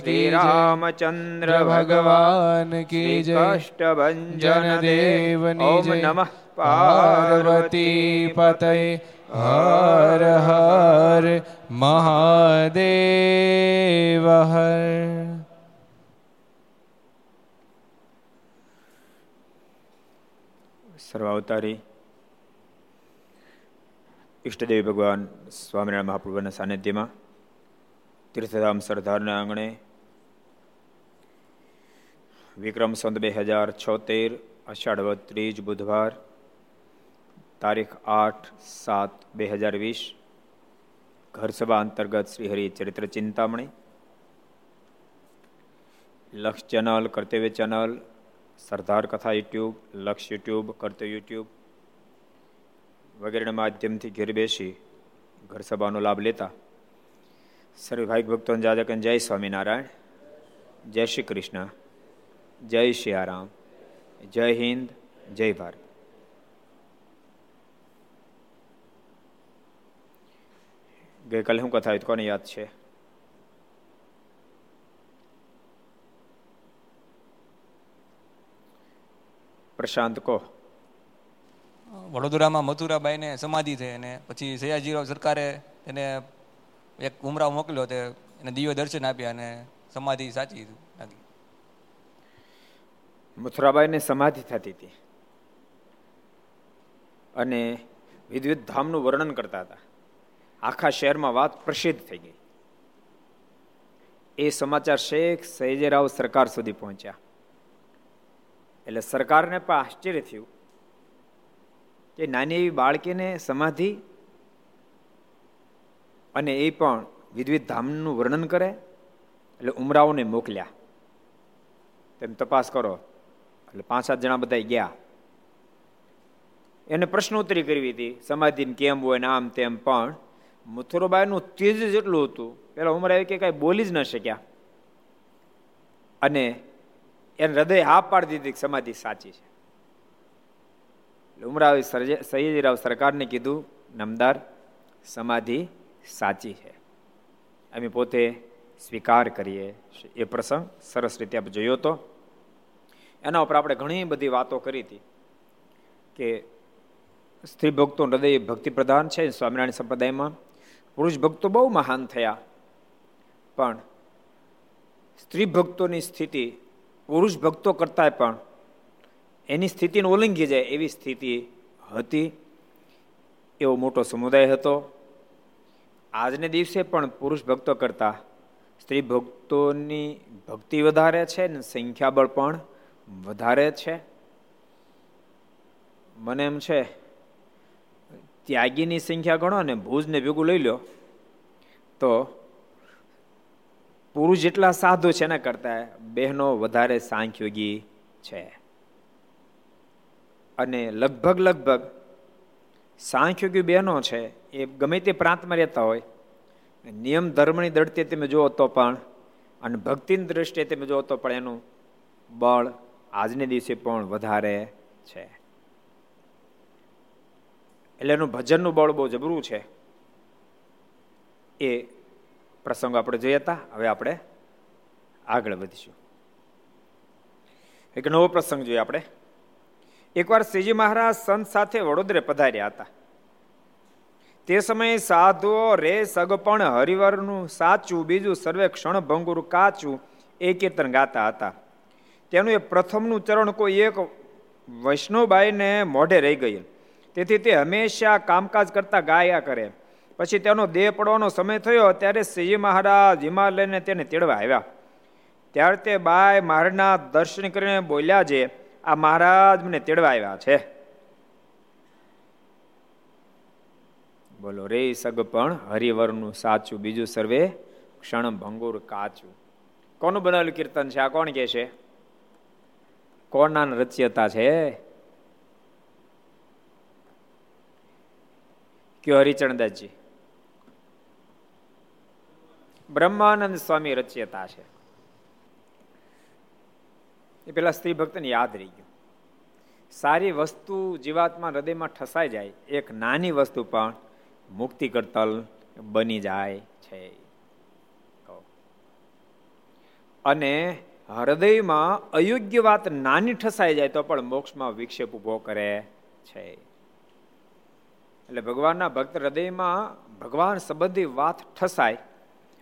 કી શ્રી જય કષ્ટભંજન દેવ જનદેવની ઓમ જય નમઃ પાર્વતી પતય હર હર મહાદેવ હર સર્વાવતારી ઈષ્ટદેવ ભગવાન સ્વામિનારાયણ મહાપ્રભુના સાનિધ્યમાં તીર્થધામ સરદારના આંગણે વિક્રમ સંત બે હજાર છોતેર, અષાઢ ત્રીજ બુધવાર, તારીખ આઠ સાત બે હજાર વીસ ઘરસભા અંતર્ગત શ્રી હરિ ચરિત્ર ચિંતામણી, લક્ષ ચેનલ, કર્તવ્ય ચેનલ, સરદાર કથા યુટ્યુબ, લક્ષ યુટ્યુબ, કર્તવ્ય યુટ્યુબ વગેરેના માધ્યમથી ઘેર બેસી ઘરસભાનો લાભ લેતા સર્વે ભાઈ ભક્તોને જાદકન જય સ્વામિનારાયણ, જય શ્રી કૃષ્ણ. જય સિયારામ જય હિન્દ, જય ભારત. ગઈકાલે શું કથા આવી કોને યાદ છે? પ્રશાંત કો વડોદરામાં મથુરાબાઈને સમાધિ થઈ અને પછી સયાજીરાવ સરકારે એને એક ઉમરાવ મોકલ્યો તે એને દિવ્ય દર્શન આપ્યા અને સમાધિ સાચી નાખી મથુરાબાઈને સમાધિ થતી હતી. અને વિદ્યુત ધામનું વર્ણન કરતા હતા. આખા શહેરમાં વાત પ્રસિદ્ધ થઈ ગઈ. એ સમાચાર શેખ સૈજેરાવ સરકાર સુધી પહોંચ્યા. એટલે સરકારને પણ આશ્ચર્ય થયું કે નાની એવી બાળકીને સમાધિ અને એ પણ વિદ્વિત ધામનું વર્ણન કરે એટલે ઉમરાઓને મોકલ્યા. તેમ તપાસ કરો. એટલે પાંચ સાત જણા બધા ગયા. એને પ્રશ્નોત્તરી કરવી હતી સમાધિ કેમ હોય ને આમ તેમ, પણ મથુરોબાઈનું તેજ જેટલું હતું, પેલા ઉમરા કે કઈ બોલી જ ન શક્યા. અને એને હૃદય હા પાડી દીધી સમાધિ સાચી છે. ઉમરાવે સૈયદરાવ સરકારને કીધું, નમદાર, સમાધિ સાચી છે. અમે પોતે સ્વીકાર કરીએ એ પ્રસંગ સરસ રીતે આપણે જોયો હતો એના ઉપર આપણે ઘણી બધી વાતો કરી હતી કે સ્ત્રી ભક્તો હૃદય ભક્તિ પ્રધાન છે, સ્વામિનારાયણ સંપ્રદાયમાં. પુરુષ ભક્તો બહુ મહાન થયા. પણ સ્ત્રી ભક્તોની સ્થિતિ, પુરુષ ભક્તો કરતા પણ એની સ્થિતિને ઓલંઘી જાય એવી સ્થિતિ હતી. એવો મોટો સમુદાય હતો. આજને દિવસે પણ પુરુષ ભક્તો કરતા સ્ત્રી ભક્તોની ભક્તિ વધારે છે ને સંખ્યાબળ પણ વધારે છે. મને એમ છે, ત્યાગીની સંખ્યા ગણો ને ભુજને ભેગું લઈ લો, તો પુરુષ જેટલા સાધુ છે એના કરતા બહેનો વધારે સાંખ્યોગી છે. અને લગભગ લગભગ સાંખ્યોગી બહેનો છે, એ ગમે તે પ્રાંતમાં રહેતા હોય, નિયમ ધર્મની દ્રષ્ટિએ તમે જુઓ તો પણ, અને ભક્તિની દ્રષ્ટિએ તમે જુઓ તો પણ એનું બળ આજને દિવસે પણ વધારે છે. એટલે એનું ભજનનું બળ બહુ જબરું છે. એ પ્રસંગો આપણે જોયા હતા. હવે આપણે આગળ વધીશું. એક નવો પ્રસંગ જોઈએ આપણે. એકવાર શ્રીજી મહારાજ સંત સાથે વડોદરે પધાર્યા હતા. તે સમયે સાધુઓ રે સગપણ હરિવરનું સાચું બીજું સર્વે ક્ષણ ભંગુર કાચું એ કીર્તન ગાતા હતા. તેનું એ પ્રથમનું ચરણ કોઈ એક વૈષ્ણવબાઈને મોઢે રહી ગયું. તેથી તે હંમેશા કામકાજ કરતા ગાયા કરે. પછી તેનો દેહ પડવાનો સમય થયો ત્યારે શ્રીજી મહારાજ હિમાલયને તેને તેડવા આવ્યા. ત્યારે તે બાય મહારાજના દર્શન કરીને બોલ્યા છે, આ મહારાજ મને તેડવા આવ્યા છે. બોલો, રે સગપણ હરિવરનું સાચું બીજું સર્વે ક્ષણ ભંગુર કાચું. કોનું બનાવેલું કીર્તન છે? આ કોણ કે છે? કોના રચ્યતા છે? કયો હરિચરણદાસજી બ્રહ્માનંદ સ્વામી રચ્યતા છે. એ પેલા સ્ત્રી ભક્તને યાદ રહી ગયું. સારી વસ્તુ જીવાત્મા હૃદયમાં ઠસાઈ જાય, એક નાની વસ્તુ પણ મુક્તિ કરતલ બની જાય છે. અને હૃદયમાં અયોગ્ય વાત નાની ઠસાઈ જાય તો પણ મોક્ષમાં વિક્ષેપ ઊભો કરે છે. એટલે ભગવાનના ભક્ત હૃદયમાં ભગવાન સંબંધી વાત ઠસાય.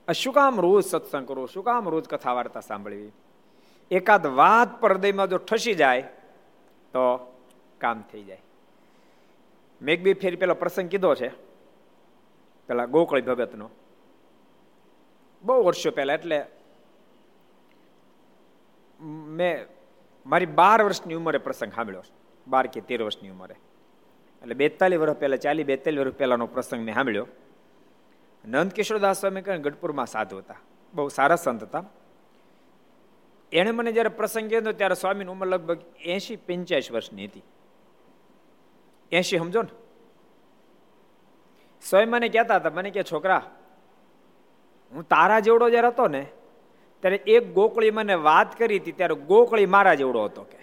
શું કામ રોજ સત્સંગ કરવો? શું કામ રોજ કથા વાર્તા સાંભળવી? એકાદ વાત પર હૃદયમાં જો ઠસી જાય તો કામ થઈ જાય. મેં બી ફેરી પેલો પ્રસંગ કીધો છે, પેલા ગોકળી ભગતનો. બહુ વર્ષો પહેલા એટલે મેં મારી બાર વર્ષની ઉંમરે પ્રસંગ સાંભળ્યો બાર કે તેર વર્ષની ઉંમરે. એટલે બેતાલીસ વર્ષ પહેલાં ચાલી બેતાલીસ વર્ષ પહેલાનો પ્રસંગ મેં સાંભળ્યો. નંદ કિશોરદાસ સ્વામી કહે ગઢપુરમાં સાધુ હતા. બહુ સારા સંત હતા. એણે મને જ્યારે પ્રસંગ કહેતો ત્યારે સ્વામીની ઉંમર લગભગ એસી પંચ્યાસી વર્ષની હતી. એસી સમજો ને. સ્વયં મને કહેતા હતા, મને કે, છોકરા, હું તારા જેવડો જયારે હતો ને ત્યારે એક ગોકળી મને વાત કરી હતી, ત્યારે ગોકળી મારા જેવડો હતો કે.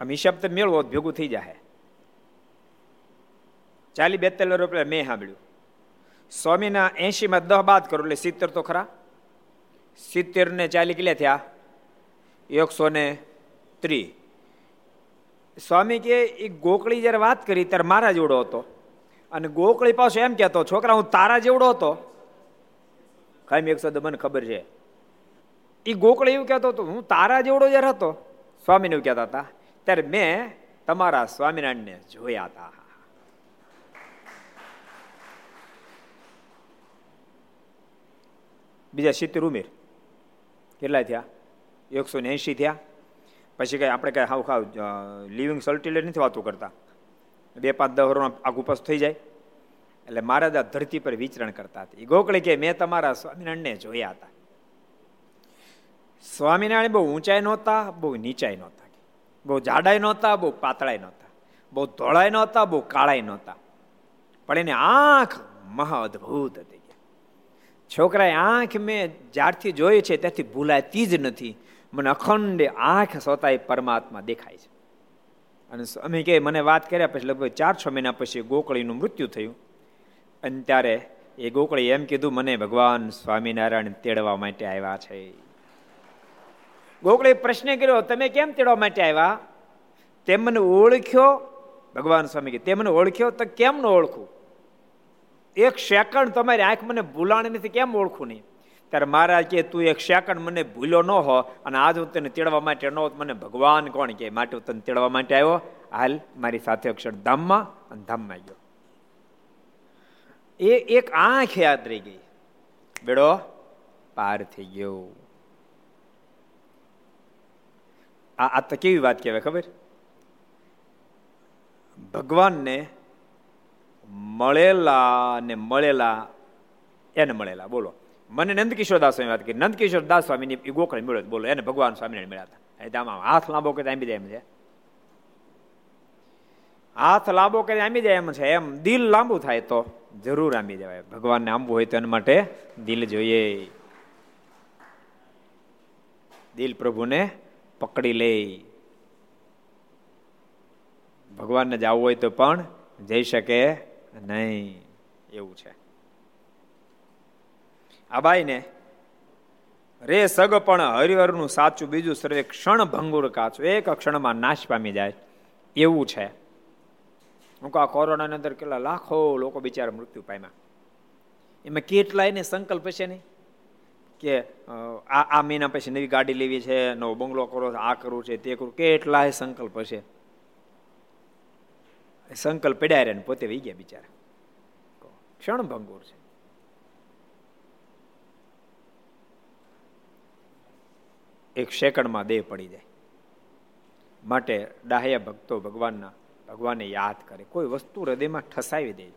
આમ હિસાબ તો મેળવો ભેગું થઈ જાય ચાલી બેતાલીસ રૂપિયા મેં સાંભળ્યું. સ્વામીના એંશીમાં દહ બાદ કરો, એટલે સિત્તેર તો ખરા. સિત્તેર ને ચાલી કેટલા થયા? એકસો ને ત્રી સ્વામી કે એ ગોકળી જયારે વાત કરી, ત્યારે મારા જેવડો હતો. અને ગોકળી પાછો એમ કહેતો, છોકરા, હું તારા જેવડો હતો. કાંઈ એકસો મને ખબર છે. એ ગોકળી એવું કહેતો હતો, હું તારા જેવડો જયારે હતો? સ્વામીને એવું કહેતા હતા, ત્યારે મેં તમારા સ્વામિનારાયણને જોયા હતા. બીજા સિત્તેર ઉમેર. કેટલા થયા? એકસો ને એંશી થયા. પછી કઈ આપણે કઈ હાવ ખાવ લિવિંગ સલ્ટિલેટ નથી વાતો કરતા. બે પાંચ દસ વર્ષ આગુ થઈ જાય. એટલે મહારાજ આ ધરતી પર વિચરણ કરતા હતા. એ ગોકળી કે મેં તમારા સ્વામિનારાયણને જોયા હતા. સ્વામિનારાયણ બહુ ઊંચાઈ નહોતા, બહુ નીચાઈ નહોતા. બહુ જાડાઈ નહોતા, બહુ પાતળાઈ નહોતા. બહુ ધોળાઈ નહોતા, બહુ કાળાઈ નહોતા. પણ એની આંખ મહા અદભુત હતી. છોકરાએ આંખ મેં જ્યારથી જોઈ છે ત્યાંથી ભૂલાતી જ નથી. મને અખંડ આંખ સ્વતા પરમાત્મા દેખાય છે. અને સ્વામી કે મને વાત કર્યા પછી લગભગ ચાર છ મહિના પછી ગોકળીનું મૃત્યુ થયું. અને ત્યારે એ ગોકળે એમ કીધું, મને ભગવાન સ્વામિનારાયણ તેડવા માટે આવ્યા છે. ગોકળે પ્રશ્ન કર્યો, તમે કેમ તેડવા માટે આવ્યા? તેમ મને ઓળખ્યો, ભગવાન સ્વામી કે, તેમને ઓળખ્યો? તો કેમ ન ઓળખું? એક સેકન્ડ તમારી આંખ મને ભૂલાણી નથી, કેમ ઓળખું નહીં? ત્યારે મહારાજ કે, તું એક સેકન્ડ મને ભૂલ્યો ન હો, અને આજ હું તને તેડવા માટે ન હોત, મને ભગવાન કોણ કે? માટે હું તને તેડવા માટે આવ્યો? હાલ, મારી સાથે અક્ષર ધામમાં અને ધામમાં ગયો. એ એક આંખ યાદ રહી ગઈ. બેડો, પાર થઈ ગયો. આ તો કેવી વાત કહેવાય ખબર? ભગવાનને મળેલા ને મળેલા, એને મળેલા, બોલો. મને નંદકિશોર દાસ સ્વામી વાત કરી. નંદકિશોર દાસ સ્વામીની એ ગોખણે મળ્યો બોલો, એને ભગવાન સ્વામીને મળ્યા હતા. આમાં હાથ લાંબો કરી આંબી જાય એમ છે. હાથ લાંબો કરી આંબી જાય એમ છે. એમ દિલ લાંબુ થાય તો. જરૂર આંબી દેવાય. ભગવાનને આંબવું હોય તો એના માટે દિલ જોઈએ. દિલ પ્રભુને પકડી લે. ભગવાનને જવું હોય તો પણ જઈ શકે નહીં. એવું છે. આ બાઈને રે સગ પણ હરિહરનું સાચું બીજું સર્વે ક્ષણ ભંગુર કાચું. એક ક્ષણમાં નાશ પામી જાય. એવું છે. હું કહું કોરોનાની અંદર કેટલા લાખો લોકો બિચારા મૃત્યુ પામ્યા. એમાં કેટલા ને સંકલ્પ છે નહીં? કે આ આ મહિના પછી નવી ગાડી લેવી છે, નવો બંગલો કરો આ કરવું છે, તે કરવું. કેટલાય સંકલ્પ છે સંકલ્પ પડ્યા રહ્યા પોતે વહી ગયા બિચારા. ક્ષણ ભંગુર છે. એક સેકન્ડમાં દેહ પડી જાય. માટે ડાહ્યા ભક્તો ભગવાનના ભગવાનને યાદ કરે. કોઈ વસ્તુ હૃદયમાં ઠસાવી દે.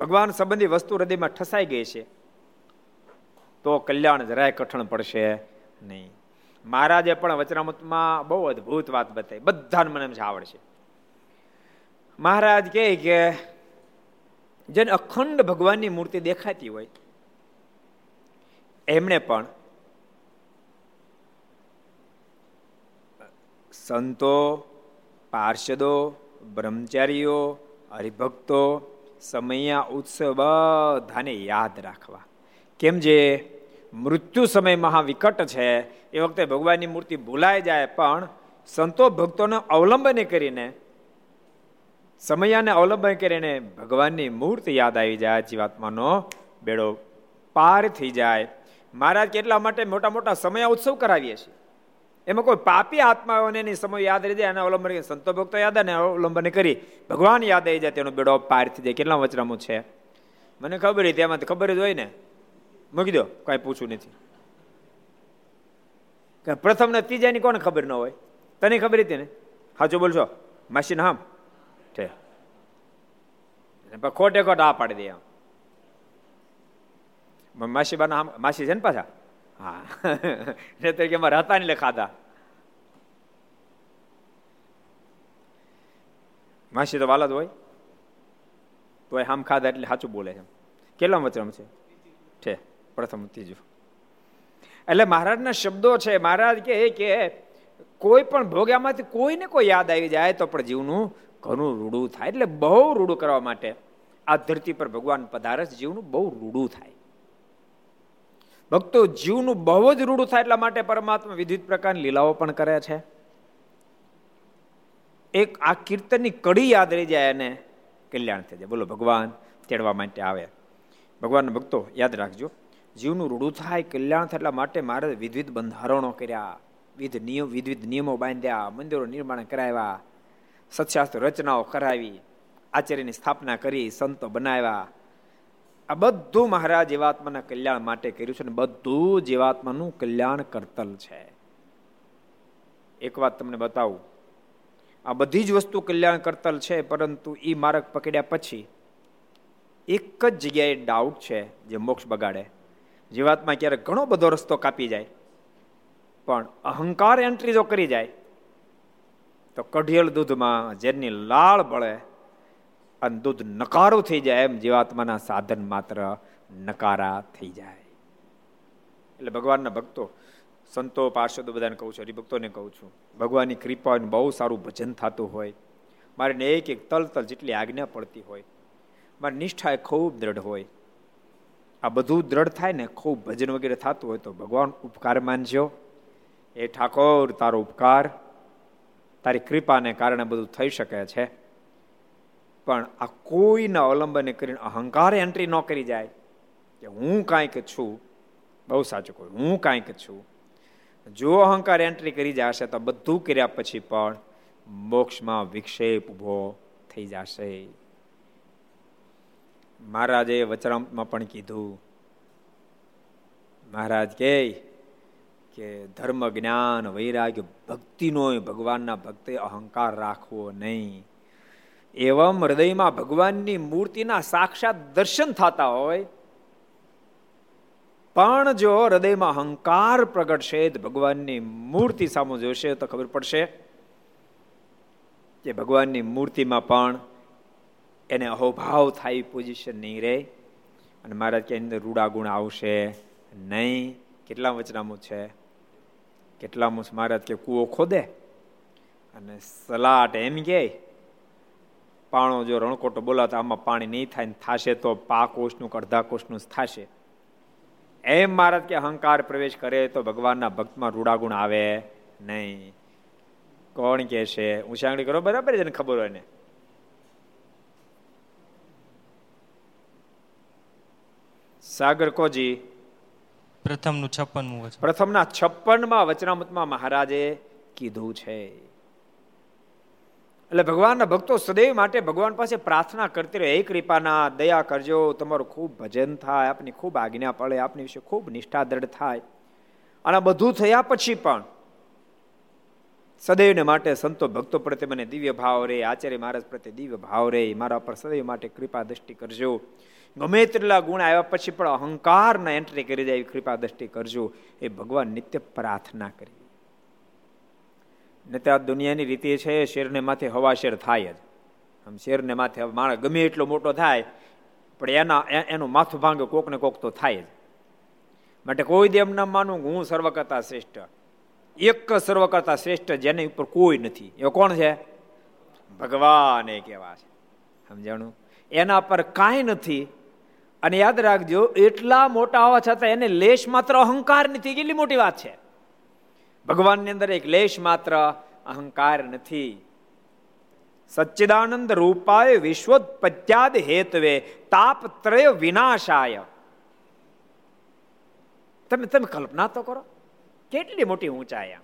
ભગવાન સંબંધી વસ્તુ હૃદયમાં ઠસાઈ ગઈ છે. તો કલ્યાણ જરાય કઠણ પડશે નહીં. મહારાજે પણ વચનામતમાં બહુ અદભુત વાત બતાવી. બધાને મને આવડશે. મહારાજ કહે કે જેને અખંડ ભગવાનની મૂર્તિ દેખાતી હોય, એમણે પણ સંતો, પાર્ષદો બ્રહ્મચારીઓ, હરિભક્તો, સમયા ઉત્સવ બધાને યાદ રાખવા. કેમ જે મૃત્યુ સમય મહાવિકટ છે, એ વખતે ભગવાનની મૂર્તિ ભૂલાઈ જાય, પણ સંતો ભક્તોને અવલંબન કરીને, સમયાને અવલંબન કરીને ભગવાનની મૂર્તિ યાદ આવી જાય, જીવાત્માનો બેડો પાર થઈ જાય. મહારાજ કેટલા માટે મોટા મોટા સમય ઉત્સવ કરાવીએ છીએ? એમાં કોઈ પાપી આત્માઓને એની સમય યાદ રહી જાય અને અવલંબન સંતો ભક્તો યાદ ને અવલંબન કરી. ભગવાન યાદ આવી જાય, તેનો બેડો પાર થઈ જાય. કેટલા વચરામો છે? મને ખબર હતી એમાં ખબર જ હોય ને. મૂકી દો, કાંઈ પૂછવું નથી. પ્રથમ ને ત્રીજાની કોને ખબર ન હોય? તને ખબર હતી ને? સાચું બોલશો? માસી હામ. છે ખોટે ખોટ આ પાડી દે આમ. માસી બાના માસી છે ને પાછા? હા. ને તરીકે અમારે હતા ને ખાધા. માસી તો વાલા જ હોય. તો આમ ખાધા એટલે સાચું બોલે છે. કેટલા વચન છે? છે, પ્રથમ ત્રીજું. એટલે મહારાજના શબ્દો છે, મહારાજ કે કે કોઈ પણ ભોગ્યામાંથી કોઈને કોઈ યાદ આવી જાય તો પણ જીવનું ઘણું રૂડું થાય. એટલે બહુ રૂડું કરવા માટે આ ધરતી પર ભગવાન પધારે જીવનું બહુ રૂડું થાય. ભક્તો જીવનું બહુ જ રૂડું થાય એટલા માટે પરમાત્મા વિવિધ પ્રકારની લીલાઓ પણ કરે છે. એક આ કીર્તનની કડી યાદ રહી જાય અને કલ્યાણ થઈ જાય. બોલો, ભગવાન તેડવા માટે આવે. ભગવાનના ભક્તો, યાદ રાખજો, જીવનું રૂડું થાય, કલ્યાણ થાય એટલા માટે મારે વિવિધ બંધારણો કર્યા. વિવિધ નિયમ વિવિધ નિયમો બાંધ્યા, મંદિરો નિર્માણ કરાવ્યા, સત્શાસ્ત્ર રચનાઓ કરાવી, આચાર્યની સ્થાપના કરી, સંતો બનાવ્યા. આ બધું મહારાજ જીવાત્માના કલ્યાણ માટે કર્યું છે અને બધું જીવાત્માનું કલ્યાણ કરતલ છે. એક વાત તમને બતાવું. આ બધી જ વસ્તુ કલ્યાણ કરતલ છે, પરંતુ એ માર્ગ પકડ્યા પછી એક જ જગ્યાએ ડાઉટ છે જે મોક્ષ બગાડે. જીવાત્મા ક્યારેક ઘણો બધો રસ્તો કાપી જાય, પણ અહંકાર એન્ટ્રી જો કરી જાય, તો કઢિયલ દૂધમાં જેની લાળ બળે અને દૂધ નકારું થઈ જાય એમ જીવાત્માના સાધન માત્ર નકારા થઈ જાય. એટલે ભગવાનના ભક્તો, સંતો, પાર્ષદો બધાને કહું છું, હરિભક્તોને કહું છું, ભગવાનની કૃપા બહુ સારું ભજન થતું હોય મારે એક એક તલ તલ જેટલી આજ્ઞા પડતી હોય, મારી નિષ્ઠા એ ખૂબ દ્રઢ હોય. આ બધું દ્રઢ થાય ને, ખૂબ ભજન વગેરે થતું હોય તો ભગવાન ઉપકાર માનજો. એ ઠાકોર, તારો ઉપકાર, તારી કૃપાને કારણે બધું થઈ શકે છે. પણ આ કોઈના અવલંબને કરીને અહંકાર એન્ટ્રી ન કરી જાય. કે હું કાંઈક છું, બહુ સાચું કહું, હું કાંઈક છું. જો અહંકાર એન્ટ્રી કરી જશે તો બધું કર્યા પછી પણ મોક્ષમાં વિક્ષેપ ઊભો થઈ જશે. મહારાજે વચરામમાં પણ કીધું, મહારાજ કે કે ધર્મ જ્ઞાન વૈરાગ્ય ભક્તિનો ભગવાનના ભક્તે અહંકાર રાખવો નહીં. એવમ હૃદયમાં ભગવાનની મૂર્તિના સાક્ષાત દર્શન થતા હોય, પણ જો હૃદયમાં અહંકાર પ્રગટશે તો ભગવાનની મૂર્તિ સામે જોશે તો ખબર પડશે કે ભગવાનની મૂર્તિમાં પણ એને અહોભાવ થાય પોઝિશન નહીં રહે. અને મહારાજ કે અંદર રૂડા ગુણ આવશે નહીં. કેટલા વચનામું છે? કેટલામું મહારાજ કે કૂવો ખોદે. અને સલાટ એમ કે પાણો જો રણકોટો બોલાતા આમાં પાણી નહીં થાય થશે તો પા કોષનું અડધા કોષનું થશે. એમ મહારાજ કે અહંકાર પ્રવેશ કરે તો ભગવાનના ભક્તમાં રૂડાગુણ આવે નહીં. કોણ કે છે ઉછાંગણી કરો બરાબર છે ખબર હોય ને? સાગર કોજી. પ્રથમનું છપ્પનમું છપ્પન પ્રથમના છપ્પનમાં વચનામૃતમાં મહારાજે કીધું છે. એટલે ભગવાનના ભક્તો સદૈવ માટે ભગવાન પાસે પ્રાર્થના કરતી રહે. એ કૃપાના, દયા કરજો. તમારું ખૂબ ભજન થાય, આપની ખૂબ આજ્ઞા પડે, આપની વિશે ખૂબ નિષ્ઠા દ્રઢ થાય. અને બધું થયા પછી પણ સદૈવને માટે સંતો ભક્તો પ્રત્યે મને દિવ્ય ભાવ રે, આચાર્ય મહારાજ પ્રત્યે દિવ્ય ભાવ રે. મારા પર સદૈવ માટે કૃપા દ્રષ્ટિ કરજો. ગમે તેટલા ગુણ આવ્યા પછી પણ અહંકારના એન્ટ્રી કરી જાય કૃપા દ્રષ્ટિ કરજો. એ ભગવાન નિત્ય પ્રાર્થના કરી. ને તો આ દુનિયાની રીતે છે, શેરને માથે હવા શેર થાય જ. આમ શેરને માથે માણસ ગમે એટલો મોટો થાય, પણ એના એનું માથું ભાંગે કોકને કોક તો થાય જ. માટે કોઈ દેવ ના માનું હું સર્વ કરતા શ્રેષ્ઠ. એક સર્વ કરતા શ્રેષ્ઠ જેની ઉપર કોઈ નથી. એ કોણ છે? ભગવાન એ કેવા છે. સમજાણું? એના પર કાંઈ નથી. અને યાદ રાખજો, એટલા મોટા હોવા છતાં એને લેશ માત્ર અહંકાર નથી. કેટલી મોટી વાત છે? ભગવાનની અંદર એક લેશ માત્ર અહંકાર નથી. સચ્ચિદાનંદ રૂપાય વિશ્વોત્પત્યાદ હેતવે, તાપત્રય વિનાશાય. તમે તમે કલ્પના તો કરો, કેટલી મોટી ઊંચાઈ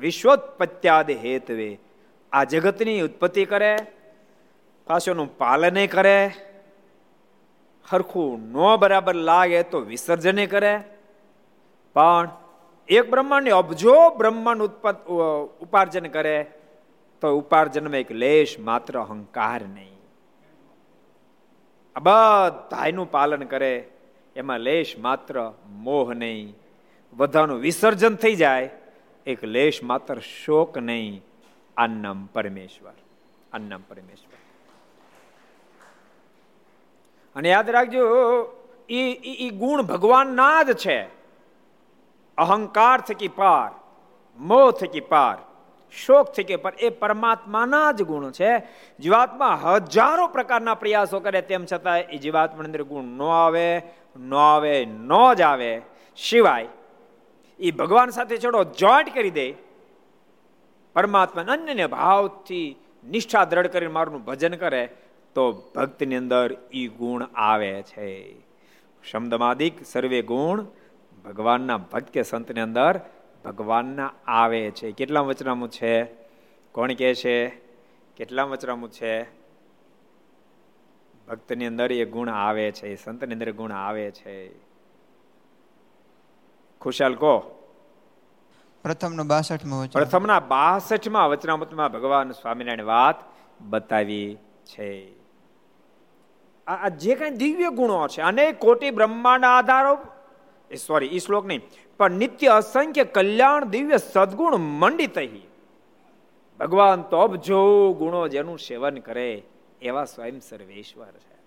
વિશ્વોત્પત્યાદ હેતવે, આ જગતની ઉત્પત્તિ કરે, પાછોનું પાલન કરે, હરખું ન બરાબર લાગે તો વિસર્જન કરે પણ એક બ્રહ્માંડની અબજો બ્રહ્માંડ ઉપાર્જન કરે, તો ઉપાર્જનમાં એક લેશ માત્ર અહંકાર નહીં. આ બધાનું પાલન કરે, એમાં લેશ માત્ર મોહ નહીં. બધાનું વિસર્જન થઈ જાય, એક લેશ માત્ર શોક નહીં. આન્નમ પરમેશ્વર આન્નમ પરમેશ્વર. અને યાદ રાખજો એ ગુણ ભગવાનના જ છે. અહંકાર થકી પાર મોહ થકી પાર શોક થકી પાર એ પરમાત્માના જ ગુણ છે જીવાત્મા હજારો પ્રકારના પ્રયાસો કરે તેમ છતાં એ જીવાત્મા અંદર ગુણ ન આવે ન આવે ન જ આવે સિવાય એ ભગવાન સાથે છોડો જોઈન્ટ કરી દે પરમાત્મા અન્ય ભાવથી નિષ્ઠા દ્રઢ કરી મારું ભજન કરે, તો ભક્તની અંદર ઈ ગુણ આવે છે. શબ્દમાદિક, સર્વે ગુણ ભગવાનના ભક્ત કે સંતની અંદર ભગવાનના આવે છે. કેટલા વચનામું છે? કોણ કહે છે? કેટલા વચનામું છે? ભક્તની અંદર એ ગુણ આવે છે સંતની અંદર ગુણ આવે છે. ખુશાલ કો પ્રથમનો બાસઠમાં વચન. પ્રથમના બાસઠમાં વચનામૃતમાં ભગવાન સ્વામિનારાયણ વાત બતાવી છે. આ જે કઈ દિવ્ય ગુણો છે અનેક કોટી બ્રહ્માંડ આધારો એ સોરી એ શ્લોક નહીં. પણ નિત્ય અસંખ્ય કલ્યાણ દિવ્ય સદગુણ મંડિત ભગવાન તો અબજો ગુણો જેનું સેવન કરે એવા સ્વયં સર્વેશ્વર છે.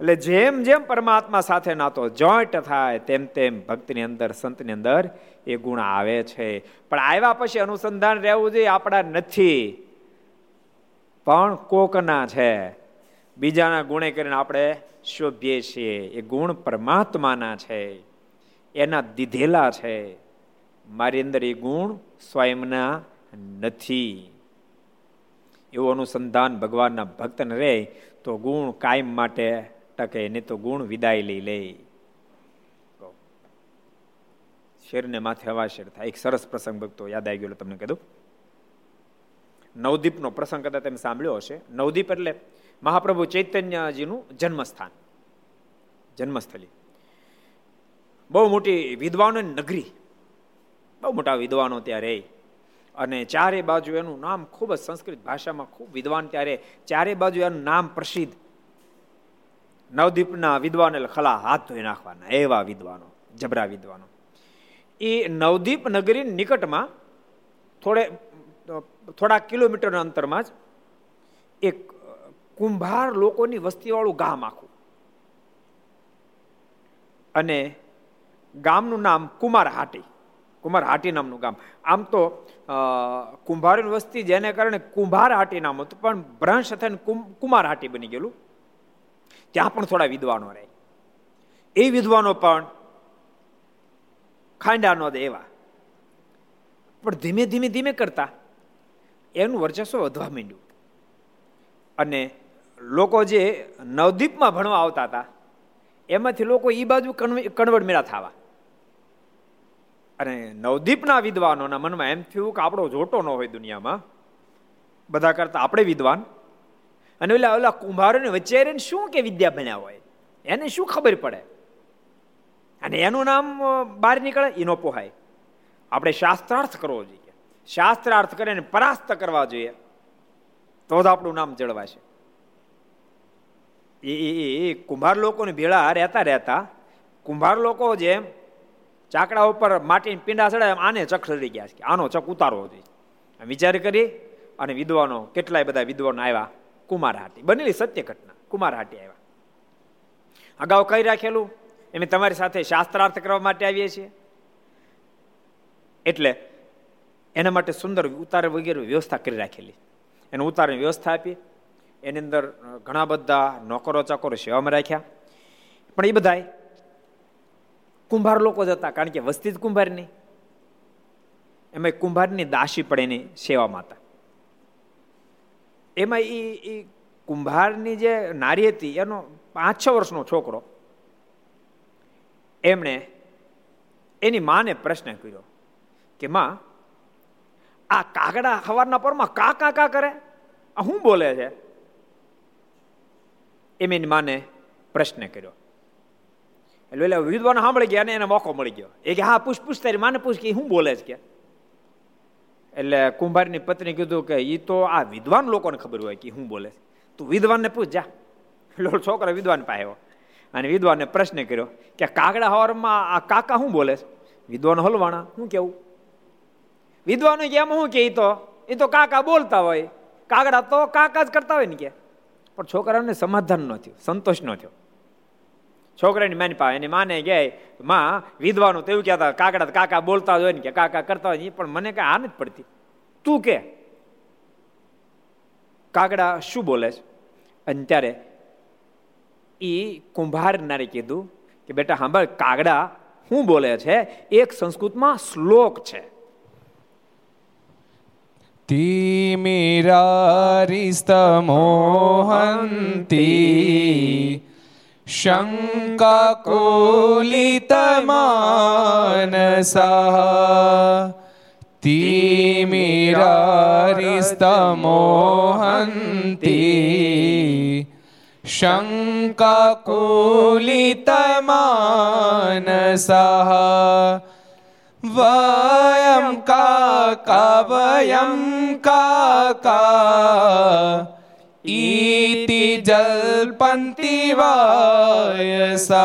એટલે જેમ જેમ પરમાત્મા સાથે નાતો જોઈન્ટ થાય, તેમ તેમ ભક્તની અંદર, સંતની અંદર એ ગુણ આવે છે. પણ આવ્યા પછી અનુસંધાન રહેવું જોઈએ, આપણા નથી. પણ કોકના છે. બીજાના ગુણે કરીને આપણે શોભીએ છીએ. એ ગુણ પરમાત્માના છે. એના દીધેલા છે. મારી અંદર એ ગુણ સ્વયંના નથી. એવું અનુસંધાન ભગવાનના ભક્તને રહે તો ગુણ કાયમ માટે ટકે, નહીં તો ગુણ વિદાય લઈ લે. શેરને માથે હવા શેર થાય. એક સરસ પ્રસંગ ભક્તો યાદ આવી ગયો તમને કીધું નવદીપનો પ્રસંગ કદાચ તમે સાંભળ્યો હશે. નવદીપ એટલે મહાપ્રભુ ચૈતન્યજીનું જન્મસ્થાન જન્મસ્થલી બહુ મોટી વિદ્વાનોની નગરી બહુ મોટા વિદ્વાનો ત્યાં રહે અને ચારે બાજુ એનું નામ ખૂબ જ સંસ્કૃત ભાષામાં ખૂબ વિદ્વાન ત્યારે ચારે બાજુ એનું નામ પ્રસિદ્ધ નવદીપના વિદ્વાન એટલે ખલા હાથ ધોઈ નાખવાના એવા વિદ્વાનો જબરા વિદ્વાનો એ નવદીપ નગરી નિકટમાં થોડે થોડા કિલોમીટરના અંતરમાં જ એક કુંભાર લોકોની વસ્તીવાળું ગામ આખું. અને ગામનું નામ કુમાર હાટી. કુમાર હાટી નામનું ગામ. આમ તો કુંભારની વસ્તી જેને કારણે કુંભાર હાટી નામ હતું, પણ ભ્રંશ થઈને કુમાર હાટી બની ગયેલું. ત્યાં પણ થોડા વિદ્વાનો રહે. એ વિદ્વાનો પણ ખાંડા નો એવા પણ ધીમે ધીમે ધીમે કરતા, એનું વર્ચસ્વ વધવા માંડ્યું. અને લોકો જે નવદીપમાં ભણવા આવતા હતા, એમાંથી લોકો એ બાજુ કણવડ મેળા થવા. અને નવદીપના વિદ્વાનોના મનમાં એમ થયું કે આપણો જોટો ન હોય દુનિયામાં, બધા કરતા આપણે વિદ્વાન. અને ઓલા ઓલા કુંભારોને વચ્ચે શું કે વિદ્યા ભણ્યા હોય? એને શું ખબર પડે? અને એનું નામ બહાર નીકળે એનો પોહાય. આપણે શાસ્ત્રાર્થ કરવો જોઈએ. શાસ્ત્રાર્થ કરીને પરાસ્ત કરવા જોઈએ. તો જ આપણું નામ જળવાશે. એ એ કુંભાર લોકોને ભેળા રહેતા રહેતા કુંભાર લોકો જેમ ચાકડા ઉપર માટી પીંડા ચડાય આને ચક ચડી ગયા છે આનો ચક ઉતારવો જોઈએ. વિચાર કરી અને વિદ્વાનો, કેટલાય બધા વિદ્વાનો આવ્યા કુમારહાટી બનેલી સત્ય ઘટના કુમારહાટી આવ્યા. અગાઉ કહી રાખેલું? એમ તમારી સાથે શાસ્ત્રાર્થ કરવા માટે આવીએ છીએ. એટલે એના માટે સુંદર ઉતાર વગેરે વ્યવસ્થા કરી રાખેલી. એને ઉતારની વ્યવસ્થા આપી એની અંદર ઘણા બધા નોકરો ચાકરો સેવામાં રાખ્યા. પણ એ બધા કુંભાર લોકો જ હતા, કારણ કે વસ્તી જ કુંભારની. એમાં કુંભારની દાસી પણ એની સેવામાં હતા. એમાં એ એ કુંભારની જે નારી હતી, એનો પાંચ છ વર્ષનો છોકરો, એમણે એની માને પ્રશ્ન કર્યો કે, માં, આ કાગડા ખવારના પરમાં કા કા કા કરે? આ શું બોલે છે? એમ એની માને પ્રશ્ન કર્યો. એટલે એટલે વિદ્વાન સાંભળી ગયા અને એને મોકો મળી ગયો. એ કે, હા, પૂછ પૂછ તારી માને, પૂછ કે શું બોલે છે કે? એટલે કુંભારની પત્ની કીધું કે એ તો આ વિદ્વાન લોકોને ખબર હોય કે હું બોલે તું વિદ્વાનને પૂછ, જા. એટલે છોકરો વિદ્વાન પાસે અને વિદ્વાનને પ્રશ્ન કર્યો કે કાગડા હવારમાં આ કાકા શું બોલે વિદ્વાન હલવાણા શું કેવું? વિદ્વાનો કે એમ શું કે એ તો એ તો કાકા બોલતા હોય. કાગડા તો કાકા જ કરતા હોય ને કે. પણ છોકરાને સમાધાન ન થયું, સંતોષ ન થયો. છોકરાની માની પાસે એની માને ગયા માં, વિધવાનું તો એવું કહેતા કાકડા કાકા બોલતા હોય ને કે, કાકા કરતા હોય પણ મને કઈ આ નથી પડતી. તું કે? કાગડા શું બોલે છે? અને ત્યારે એ કુંભારનારે કીધું કે, બેટા, સાંભળ, કાગડા શું બોલે છે? એક સંસ્કૃતમાં શ્લોક છે. तिमिरारिस्तमोहन्ति शङ्ककुलितमानसः तिमिरारिस्तमोहन्ति शङ्ककुलितमानसः वयं काका वयं काका ઈતિ જલ્પંતિ વાયસા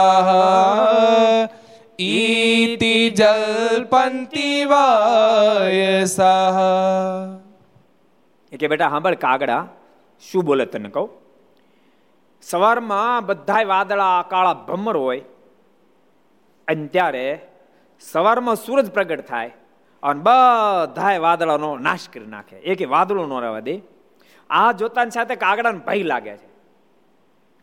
ઈતિ જલ્પંતિ વાયસા એટલે બેટા સાંભળ કાગડા શું બોલે તને કહું સવારમાં બધા વાદળા કાળા ભમર હોય અને ત્યારે સવારમાં સૂરજ પ્રગટ થાય અને બધા વાદળાનો નાશ કરી નાખે. એક વાદળો ન રહેવા દે. આ જોતાની સાથે કાગડાને ભય લાગે છે.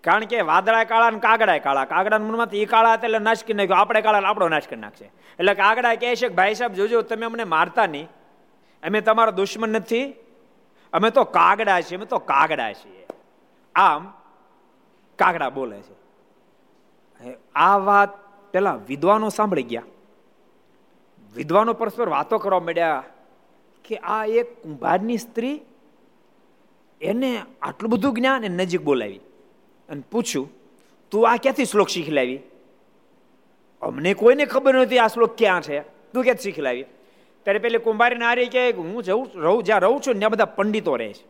કારણ કે વાદળા કાળા ને કાગડા કાળા. કાગડા મનમાં એ કાળા હતા એટલે નાશ કરી નાખ્યો. આપણે કાળા આપણો નાશ કરી નાખશે. એટલે કાગડા કહે છે કે, ભાઈ સાહેબ, જોજો, તમે અમને મારતા નહીં. અમે તમારો દુશ્મન નથી. અમે તો કાગડા છીએ, અમે તો કાગડા છીએ. આમ કાગડા બોલે છે. આ વાત પેલા વિદ્વાનો સાંભળી ગયા. વિદ્વાનો પરસ્પર વાતો કરવા માંડ્યા કે આ એક કુંભારની સ્ત્રી એને આટલું બધું જ્ઞાન એ નજીક બોલાવી અને પૂછ્યું, તું આ ક્યાંથી શ્લોક શીખી લાવી અમને કોઈને ખબર નથી આ શ્લોક ક્યાં છે. તું ક્યાં શીખી લાવી ત્યારે પેલી કુંભારી નારી કે, હું જઉં, રહું, જ્યાં રહું છું, ત્યાં બધા પંડિતો રહે છે.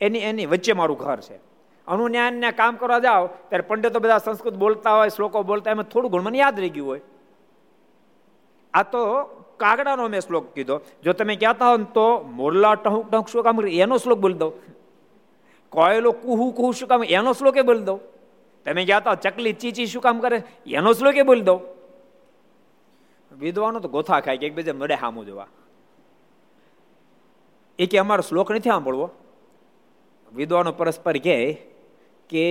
એની એની વચ્ચે મારું ઘર છે. અનુન્યાનને કામ કરવા જાઓ. ત્યારે પંડિતો બધા સંસ્કૃત બોલતા હોય, શ્લોકો બોલતા એમાં થોડું ઘણું મને યાદ રહી ગયું હોય. આ તો કાગડાનો મેં શ્લોક કીધો. જો તમે કહેતા હો તો મોરલા ટહુક ટહુક શું કામ એનો શ્લોક બોલી દો કોયલો કુહુ કુહુ શું કામ એનો શ્લોકે બોલી દો તમે કહેતા ચકલી ચીચી શું કામ કરે? એનો શ્લોકે બોલી દો વિદ્વાનો તો ગોથા ખાય કે એકબીજા મળે સામું જોવા. એ કે અમારો શ્લોક નથી સાંભળવો. વિદ્વાનો પરસ્પર કહે કે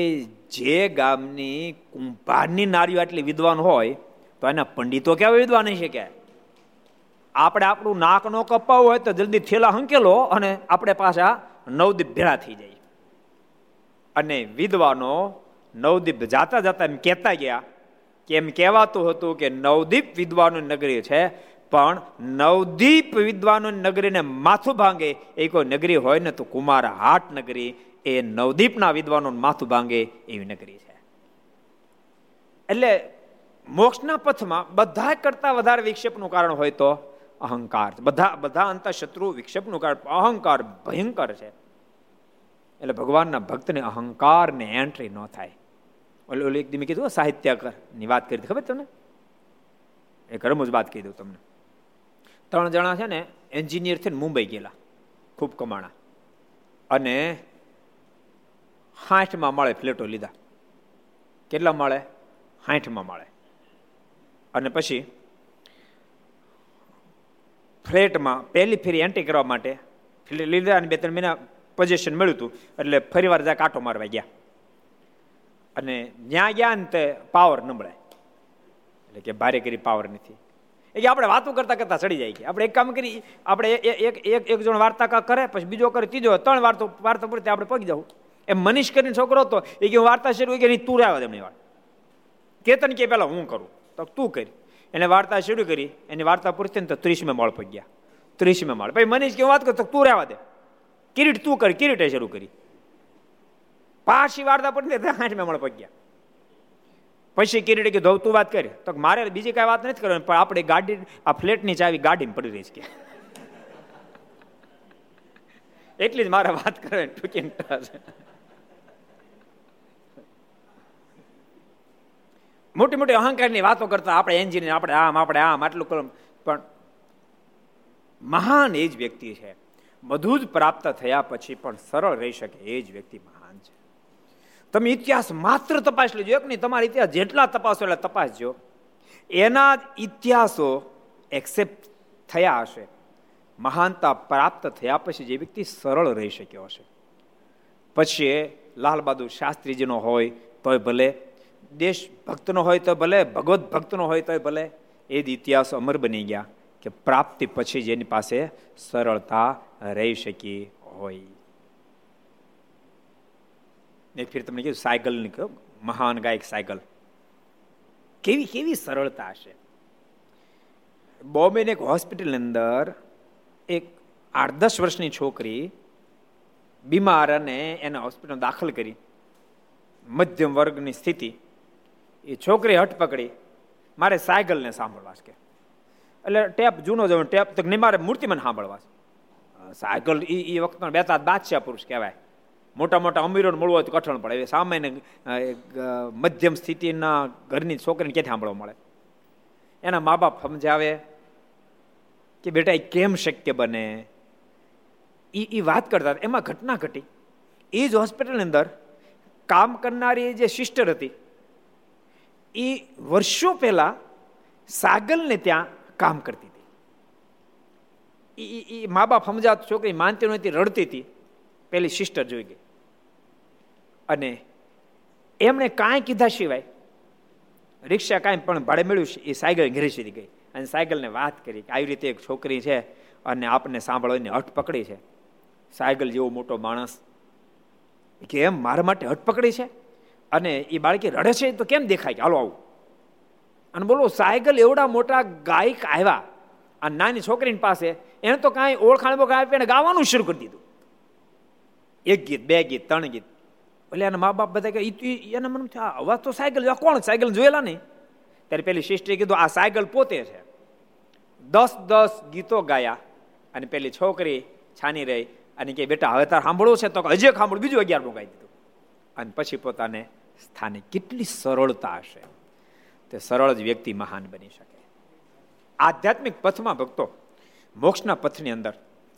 જે ગામની કુંભારની નારીઓ આટલી વિદ્વાન હોય, તો એના પંડિતો કેવા વિદ્વાન નહીં શકે આપણે આપણું નાક નો કપાવવું હોય તો જલ્દી થેલા હંકેલો અને આપણે પાછા નવદીપ ભેળા થઈ જાય અને વિદ્વાનો નવદીપ જાતા જતા એમ કહેતા ગયા કે એમ કહેવાતું હતું કે નવદીપ વિદ્વાનો નગરી છે, પણ નવદીપ વિદ્વાનો નગરીને માથું ભાંગે એ કોઈ નગરી હોય ને તો કુમાર હાટ નગરી એ નવદીપના વિદ્વાનો માથું ભાંગે એવી નગરી છે. એટલે મોક્ષના પથમાં બધા કરતા વધારે વિક્ષેપનું કારણ હોય તો અહંકાર બધા બધા અંત શત્રુ વિક્ષેપનું કારણ, અહંકાર ભયંકર છે. એટલે ભગવાનના ભક્તને અહંકારને એન્ટ્રી ન થાય. ઓલું ઓલું એક દી કીધું, સાહિત્યકરની વાત કરી ખબર તમને? એ ગરમ જ વાત કહી દઉં તમને. ત્રણ જણા છે ને, એન્જિનિયર થઈને મુંબઈ ગયેલા, ખૂબ કમાણા. અને હાઠમાં મળે ફ્લેટો લીધા. કેટલા મળે? હાઠમાં મળે. અને પછી ફ્લેટમાં પહેલી ફેરી એન્ટ્રી કરવા માટે લીધા અને બે ત્રણ મહિના પોઝિશન મળ્યું હતું. એટલે ફરી વાર જાય કાંટો મારવા ગયા. અને જ્યાં ગયા ને તે પાવર નબળે એટલે કે ભારે કરી પાવર નથી. એ કે આપણે વાતો કરતા કરતા ચડી જાય કે. આપણે એક કામ કરી, આપણે એક એક એક જણ વાર્તા કરે, પછી બીજો કરે, ત્રીજો ત્રણ વાર્તો, વાર્તા પૂરતી આપણે પગી જવું એમ મનીષ કરીને છોકરો હતો, એ કે વાર્તા શરૂ કે તું રહ્યા તેમની વાત કેતન કે પેલા હું કરું. તો તું કરી. એને વાર્તા શરૂ કરી, એની વાર્તા પૂરતી ને તો ત્રીસમે માળ પગ્યા. ત્રીસમે માળ. પછી મનીષ કે વાત કરો તો તું રહેવા દે. કિરીટ, તું કર. કિરીટે શરૂ કરી. પાછી વાર્તા પડી આઠમે માળ પગ્યા. પછી કિરીટે કીધું તું વાત કરી. તો મારે બીજી કાંઈ વાત નથી કરવાની, પણ આપણે ગાડી, આ ફ્લેટની ચાવી ગાડીમાં પડી રહી છે. એટલી જ મારે વાત કરવાની ટૂંકી મોટી મોટી અહંકારની વાતો કરતા આપણે એન્જિનિયર, આપણે આમ આપણે આમ, આટલું કરો પણ મહાન એ જ વ્યક્તિ છે. બધું જ પ્રાપ્ત થયા પછી પણ સરળ રહી શકે એ જ વ્યક્તિ મહાન છે. તમે ઇતિહાસ માત્ર તપાસ લેજો. એક નહીં, તમારા ઇતિહાસ જેટલા તપાસો એટલે તપાસજો એના ઇતિહાસો એક્સેપ્ટ થયા હશે. મહાનતા પ્રાપ્ત થયા પછી જે વ્યક્તિ સરળ રહી શક્યો હશે. પછી લાલ બહાદુર શાસ્ત્રીજીનો હોય, તોય ભલે દેશ ભક્તનો હોય તો ભલે, ભગવત ભક્તનો હોય તો ભલે, એ જ ઇતિહાસ અમર બની ગયા કે પ્રાપ્તિ પછી જેની પાસે સરળતા રહી શકી હોય. ને ફિર તમને કીધું સાયકલની કહો મહાન ગાયક સાયકલ. કેવી કેવી સરળતા હશે? બોમ્બેની એક હોસ્પિટલની અંદર એક આઠ દસ વર્ષની છોકરી બીમાર અને એને હોસ્પિટલ દાખલ કરી. મધ્યમ વર્ગની સ્થિતિ. એ છોકરી હટ પકડી. મારે સાયકલને સાંભળવા છે એટલે ટેપ જૂનો જવાનો ટેપ તો નહીં, મારે મૂર્તિમાં સાંભળવા સાંભળવા સાયકલ એ એ વખતનો બેતા બાદશાહ પુરુષ કહેવાય. મોટા મોટા અમીરોને મળવું હોય તો કઠણ પડે. એ સામાન્ય મધ્યમ સ્થિતિના ઘરની છોકરીને ક્યાંથી સાંભળવા મળે? એના મા બાપ સમજાવે કે બેટા, એ કેમ શક્ય બને? એ એ વાત કરતા એમાં ઘટના ઘટી. એ જ હોસ્પિટલની અંદર કામ કરનારી જે સિસ્ટર હતી એ વર્ષો પહેલા સાગલને ત્યાં કામ કરતી હતી. એ મા બાપ સમજાત છોકરી માનતી નહોતી રડતી હતી. પેલી સિસ્ટર જોઈ ગઈ. અને એમણે કાંઈ કીધા સિવાય રિક્ષા કાંઈ પણ ભાડે મળ્યું છે, એ સાયકલ ઘેરી સુધી ગઈ. અને સાયકલને વાત કરી કે, આવી રીતે એક છોકરી છે અને આપને સાંભળવાની હટ પકડી છે. સાયકલ જેવો મોટો માણસ. કે એમ મારા માટે હટ પકડી છે? અને એ બાળકી રડે છે તો કેમ દેખાય કે હાલો આવું? અને બોલો, સાયકલ એવડા મોટા ગાયક આવ્યા. આ નાની છોકરીની પાસે એને તો કાંઈ ઓળખાણ બોખાણ આપી એને ગાવાનું શરૂ કરી દીધું. એક ગીત, બે ગીત, ત્રણ ગીત. એટલે એના મા બાપ બધા કે એના મને અવાજ તો સાયકલ કોણ સાયકલ જોયેલા નહીં? ત્યારે પેલી સિસ્ટરે કીધું, આ સાયકલ પોતે છે. દસ દસ ગીતો ગાયા અને પેલી છોકરી છાની રહી અને કે બેટા, હવે તાર સાંભળવું છે તો હજી સાંભળું, બીજું અગિયારમું ગાઈ દીધું. અને પછી પોતાને સ્થાને કેટલી સરળતા હશે? તે સરળ જ વ્યક્તિ મહાન બની શકે. આધ્યાત્મિક પથમાં ભક્તો મોક્ષના પથની અંદર,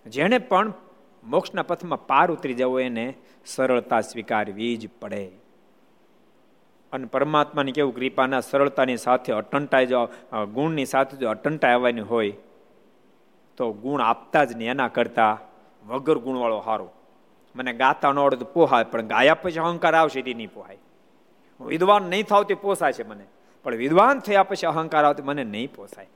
જેણે પણ મોક્ષના પથમાં પાર ઉતરી જવો એને સરળતા સ્વીકારવી જ પડે. અને પરમાત્માની કેવું કૃપાના સરળતાની સાથે અટંટાઈ જો ગુણની સાથે જો અટંટાઈ આવવાની હોય, તો ગુણ આપતા જ નહીં. એના કરતાં વગર ગુણવાળો સારો મને ગાતા ન આવડે તો પોહાય, પણ ગાયા પછી અહંકાર આવશે તે નહીં પોહાય. હું વિદ્વાન નહીં થાવ તે પોસાય છે મને, પણ વિદ્વાન થયા પછી અહંકાર આવતો મને નહીં પોસાય.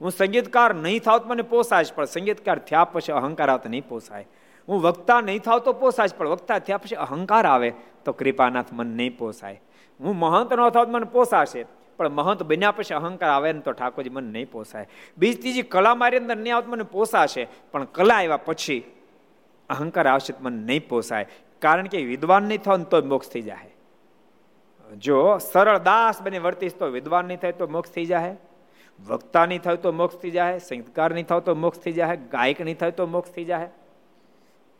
હું સંગીતકાર નહીં થાવ તો મને પોસાય પણ સંગીતકાર થયા પછી અહંકાર આવતો નહીં પોસાય. હું વક્તા નહીં થાવ તો પોસાય પણ વક્તા થયા પછી અહંકાર આવે તો કૃપાનાથ મને નહીં પોસાય. હું મહંત ન થાવ મને પોસાશે પણ મહંત બન્યા પછી અહંકાર આવે ને તો ઠાકોરજી મને નહીં પોસાય. બીજી ત્રીજી કલા મારી અંદર નહીં આવત મને પોસાશે, પણ કલા આવ્યા પછી અહંકાર આવશે તો મને નહીં પોસાય. કારણ કે વિદ્વાન નહીં થાવ તો મોક્ષ થઈ જાય જો સરળ દાસ બને વર્તીશ તો વિદ્વાન નહીં થાય તો મોક્ષ થઈ જાય વક્તા નહીં થાય તો મોક્ષ થઈ જાય સંગીતકાર નહીં થાય તો મોક્ષ થઈ જાય ગાયક નહીં થાય તો મોક્ષ થઈ જાય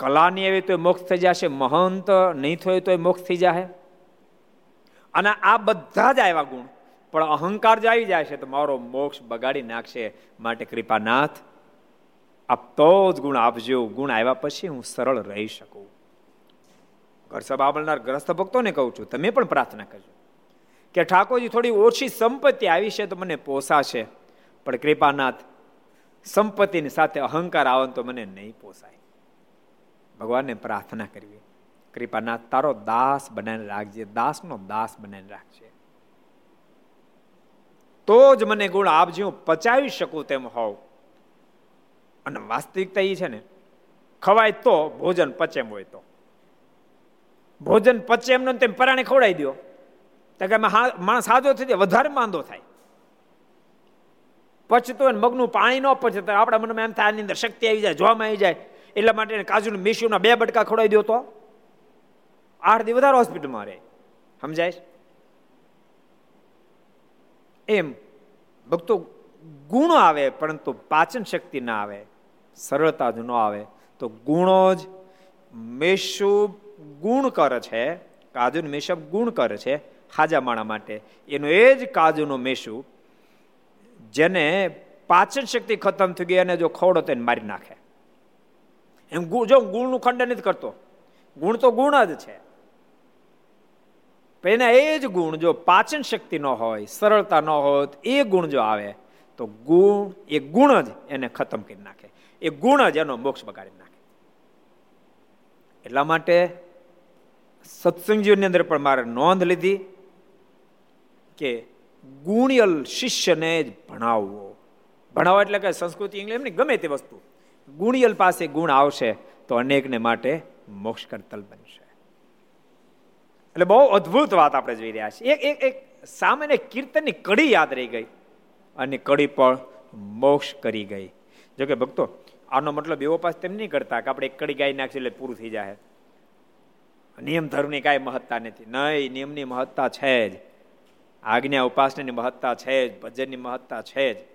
કલાની એવી તો મોક્ષ થઈ જશે મહંત નહીં થયો તો મોક્ષ થઈ જાય અને આ બધા જ આવ્યા ગુણ. પણ અહંકાર જ આવી જાય છે તો મારો મોક્ષ બગાડી નાખશે. માટે કૃપાનાથ આપ તો જ ગુણ આપજો. ગુણ આવ્યા પછી હું સરળ રહી શકું. ઘર સભા બનનાર ગ્રસ્ત ભક્તોને કહું છું, તમે પણ પ્રાર્થના કરજો. કે ઠાકોરજી, થોડી ઓછી સંપત્તિ આવી છે તો મને પોસાશે. પણ કૃપાનાથ, સંપત્તિની સાથે અહંકાર આવે તો મને નહીં પોસાય. ભગવાનને પ્રાર્થના કરવી કૃપાનાથ, તારો દાસ બનાવીને રાખજે. દાસનો દાસ બનાવીને રાખજે. તો જ મને ગુણ આપજે. હું પચાવી શકું તેમ હોવ અને વાસ્તવિકતા એ છે ને, ખવાય તો ભોજન પચેમ હોય તો. ભોજન પચે એમનો તેમ પરાણે ખવડાવી દો તો કે માણસ સાજો થઈ જાય, વધારે માંદો થાય. પચતો હોય મગનું પાણી ન પચે તો આપણા મનમાં એમ થાય, આની અંદર શક્તિ આવી જાય, જોવામાં આવી જાય. એટલા માટે કાજુનું મીઠુંના બે બટકા ખવડાવી દો તો. આઠ દિવસ વધારે હોસ્પિટલમાં રહે. સમજાય એમ. ભક્તો ગુણો આવે, પરંતુ પાચન શક્તિ ના આવે. સરળતા જ ન આવે, તો ગુણો જ મેષુ ગુણ કર છે કાજુ મેષબ ગુણ કરે છે હાજા માણા માટે. એનો એ જ કાજુનો મેષુ જેને પાચન શક્તિ ખતમ થઈ ગઈ અને જો ખવડો તો એને મારી નાખે. એમ જો ગુણનું ખંડન નથી કરતો, ગુણ તો ગુણ જ છે. એના એ જ ગુણ જો પાચન શક્તિ ન હોય, સરળતા ન હોય એ ગુણ જો આવે, તો ગુણ, એ ગુણ જ એને ખતમ કરી નાખે. એ ગુણ જ એનો મોક્ષ બગાડી નાખે. એટલા માટે સત્સંગજીઓની અંદર પણ મારે નોંધ લીધી કે ગુણિયલ શિષ્યને જ ભણાવવો. ભણાવવા એટલે કે સંસ્કૃતિ ઇંગ્લિશ એમની ગમે તે વસ્તુ. ગુણિયલ પાસે ગુણ આવશે તો અનેકને માટે મોક્ષ કરતલ બનશે. એટલે બહુ અદ્ભુત વાત આપણે જોઈ રહ્યા છીએ. એક એક એક સામાન્ય કીર્તનની કડી યાદ રહી ગઈ અને કડી પણ મોક્ષ કરી ગઈ. જોકે ભક્તો આનો મતલબ એવો પાસ તેમ નહીં કરતા કે આપણે એક કડી ગાય નાખીએ એટલે પૂરું થઈ જાય નિયમ ધર્મની કાંઈ મહત્તા નથી. નહીં, નિયમની મહત્તા છે જ. આજ્ઞા ઉપાસનાની મહત્તા છે જ. ભજનની મહત્તા છે જ.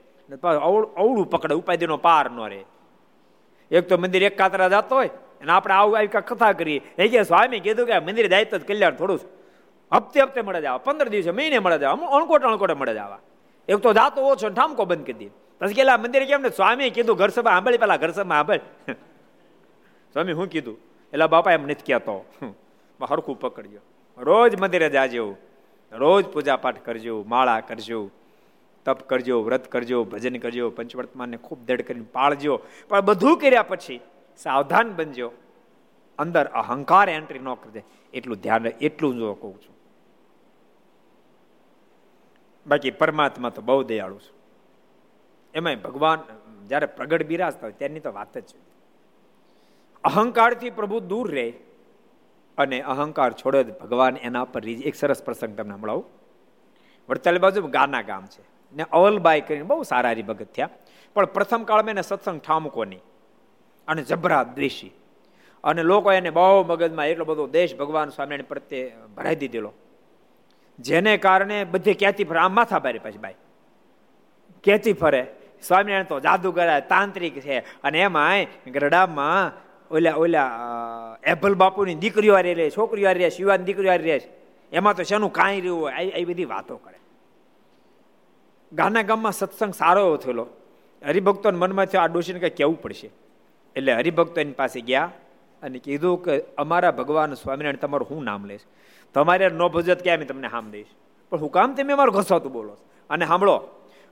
અવળું પકડે, ઉપાધિનો પાર ન રહે. એક તો મંદિર એક કાતરા જતો હોય અને આપણે આવું આવી કથા કરીએ. એ કે સ્વામી કીધું કે મંદિર જાય તો કલ્યાણ થોડું હપ્તે હપ્તે મળે જવા. પંદર દિવસે મહિને મળે જવા. અણકોટ, અણકોટે મળે જવા. એક તો જાતો ઓછો ઠામકો બંધ કરી દે. પછી ગયેલા મંદિરે કેમ ને સ્વામી કીધું, ઘર સભા સાંભળી, પેલા ઘર સભા સાંભળ. સ્વામી હું કીધું? એટલે બાપા એમ નથી કહેતો. હરખું પકડજો રોજ મંદિરે જાજો રોજ પૂજા પાઠ કરજો, માળા કરજો, તપ કરજો, વ્રત કરજો, ભજન કરજો, પંચવર્તમાનને ખૂબ દેડ કરીને પાળજો. પણ બધું કર્યા પછી સાવધાન બનજો. અંદર અહંકાર એન્ટ્રી ન કરજે એટલું ધ્યાન એટલું જો કહું છું. બાકી પરમાત્મા તો બહુ દયાળુ છે. એમાં ભગવાન જ્યારે પ્રગટ બિરાજતા હોય ત્યારની તો વાત જ છે. અહંકારથી પ્રભુ દૂર રહે અને અહંકાર છોડે ભગવાન એના પર એક સરસ પ્રસંગ તમને મળાવું વડતાલી બાજુ ગાના ગામ છે. ને અવલબાઈ કરીને બહુ સારા હરિભગત થયા. પણ પ્રથમ કાળમાં એને સત્સંગ ઠામકોની અને જબરા દ્વેષી. અને લોકો એને બહુ મગજમાં એટલો બધો દેશ ભગવાન સ્વામિનારાયણ પ્રત્યે ભરાઈ દીધેલો. જેને કારણે બધે ક્યાંથી આમ માથા ભારે પછી ભાઈ ક્યાંથી ફરે? સ્વામિનારાયણ તો જાદુગર, તાંત્રિક છે. અને એમાં ગરડામાં ઓલા ઓલા એભલ બાપુની દીકરીઓ હારી રહે, છોકરીઓ હારી રહે, શિવાની દીકરીઓ હારી રહે. એમાં તો શેનું કાંઈ રહ્યું હોય એ બધી વાતો કરે. ગાના ગામમાં સત્સંગ સારો એવો થયેલો. હરિભક્તો મનમાં થયો, આ ડોશીને કંઈ કહેવું પડશે. એટલે હરિભક્તો એની પાસે ગયા અને કીધું કે અમારા ભગવાન સ્વામિનારાયણ તમારું હું નામ લઈશ? તમારે નો ભજત કે અમે તમને હામ દઈશ? પણ હું કામ તમે અમારું ઘસાતું બોલો અને સાંભળો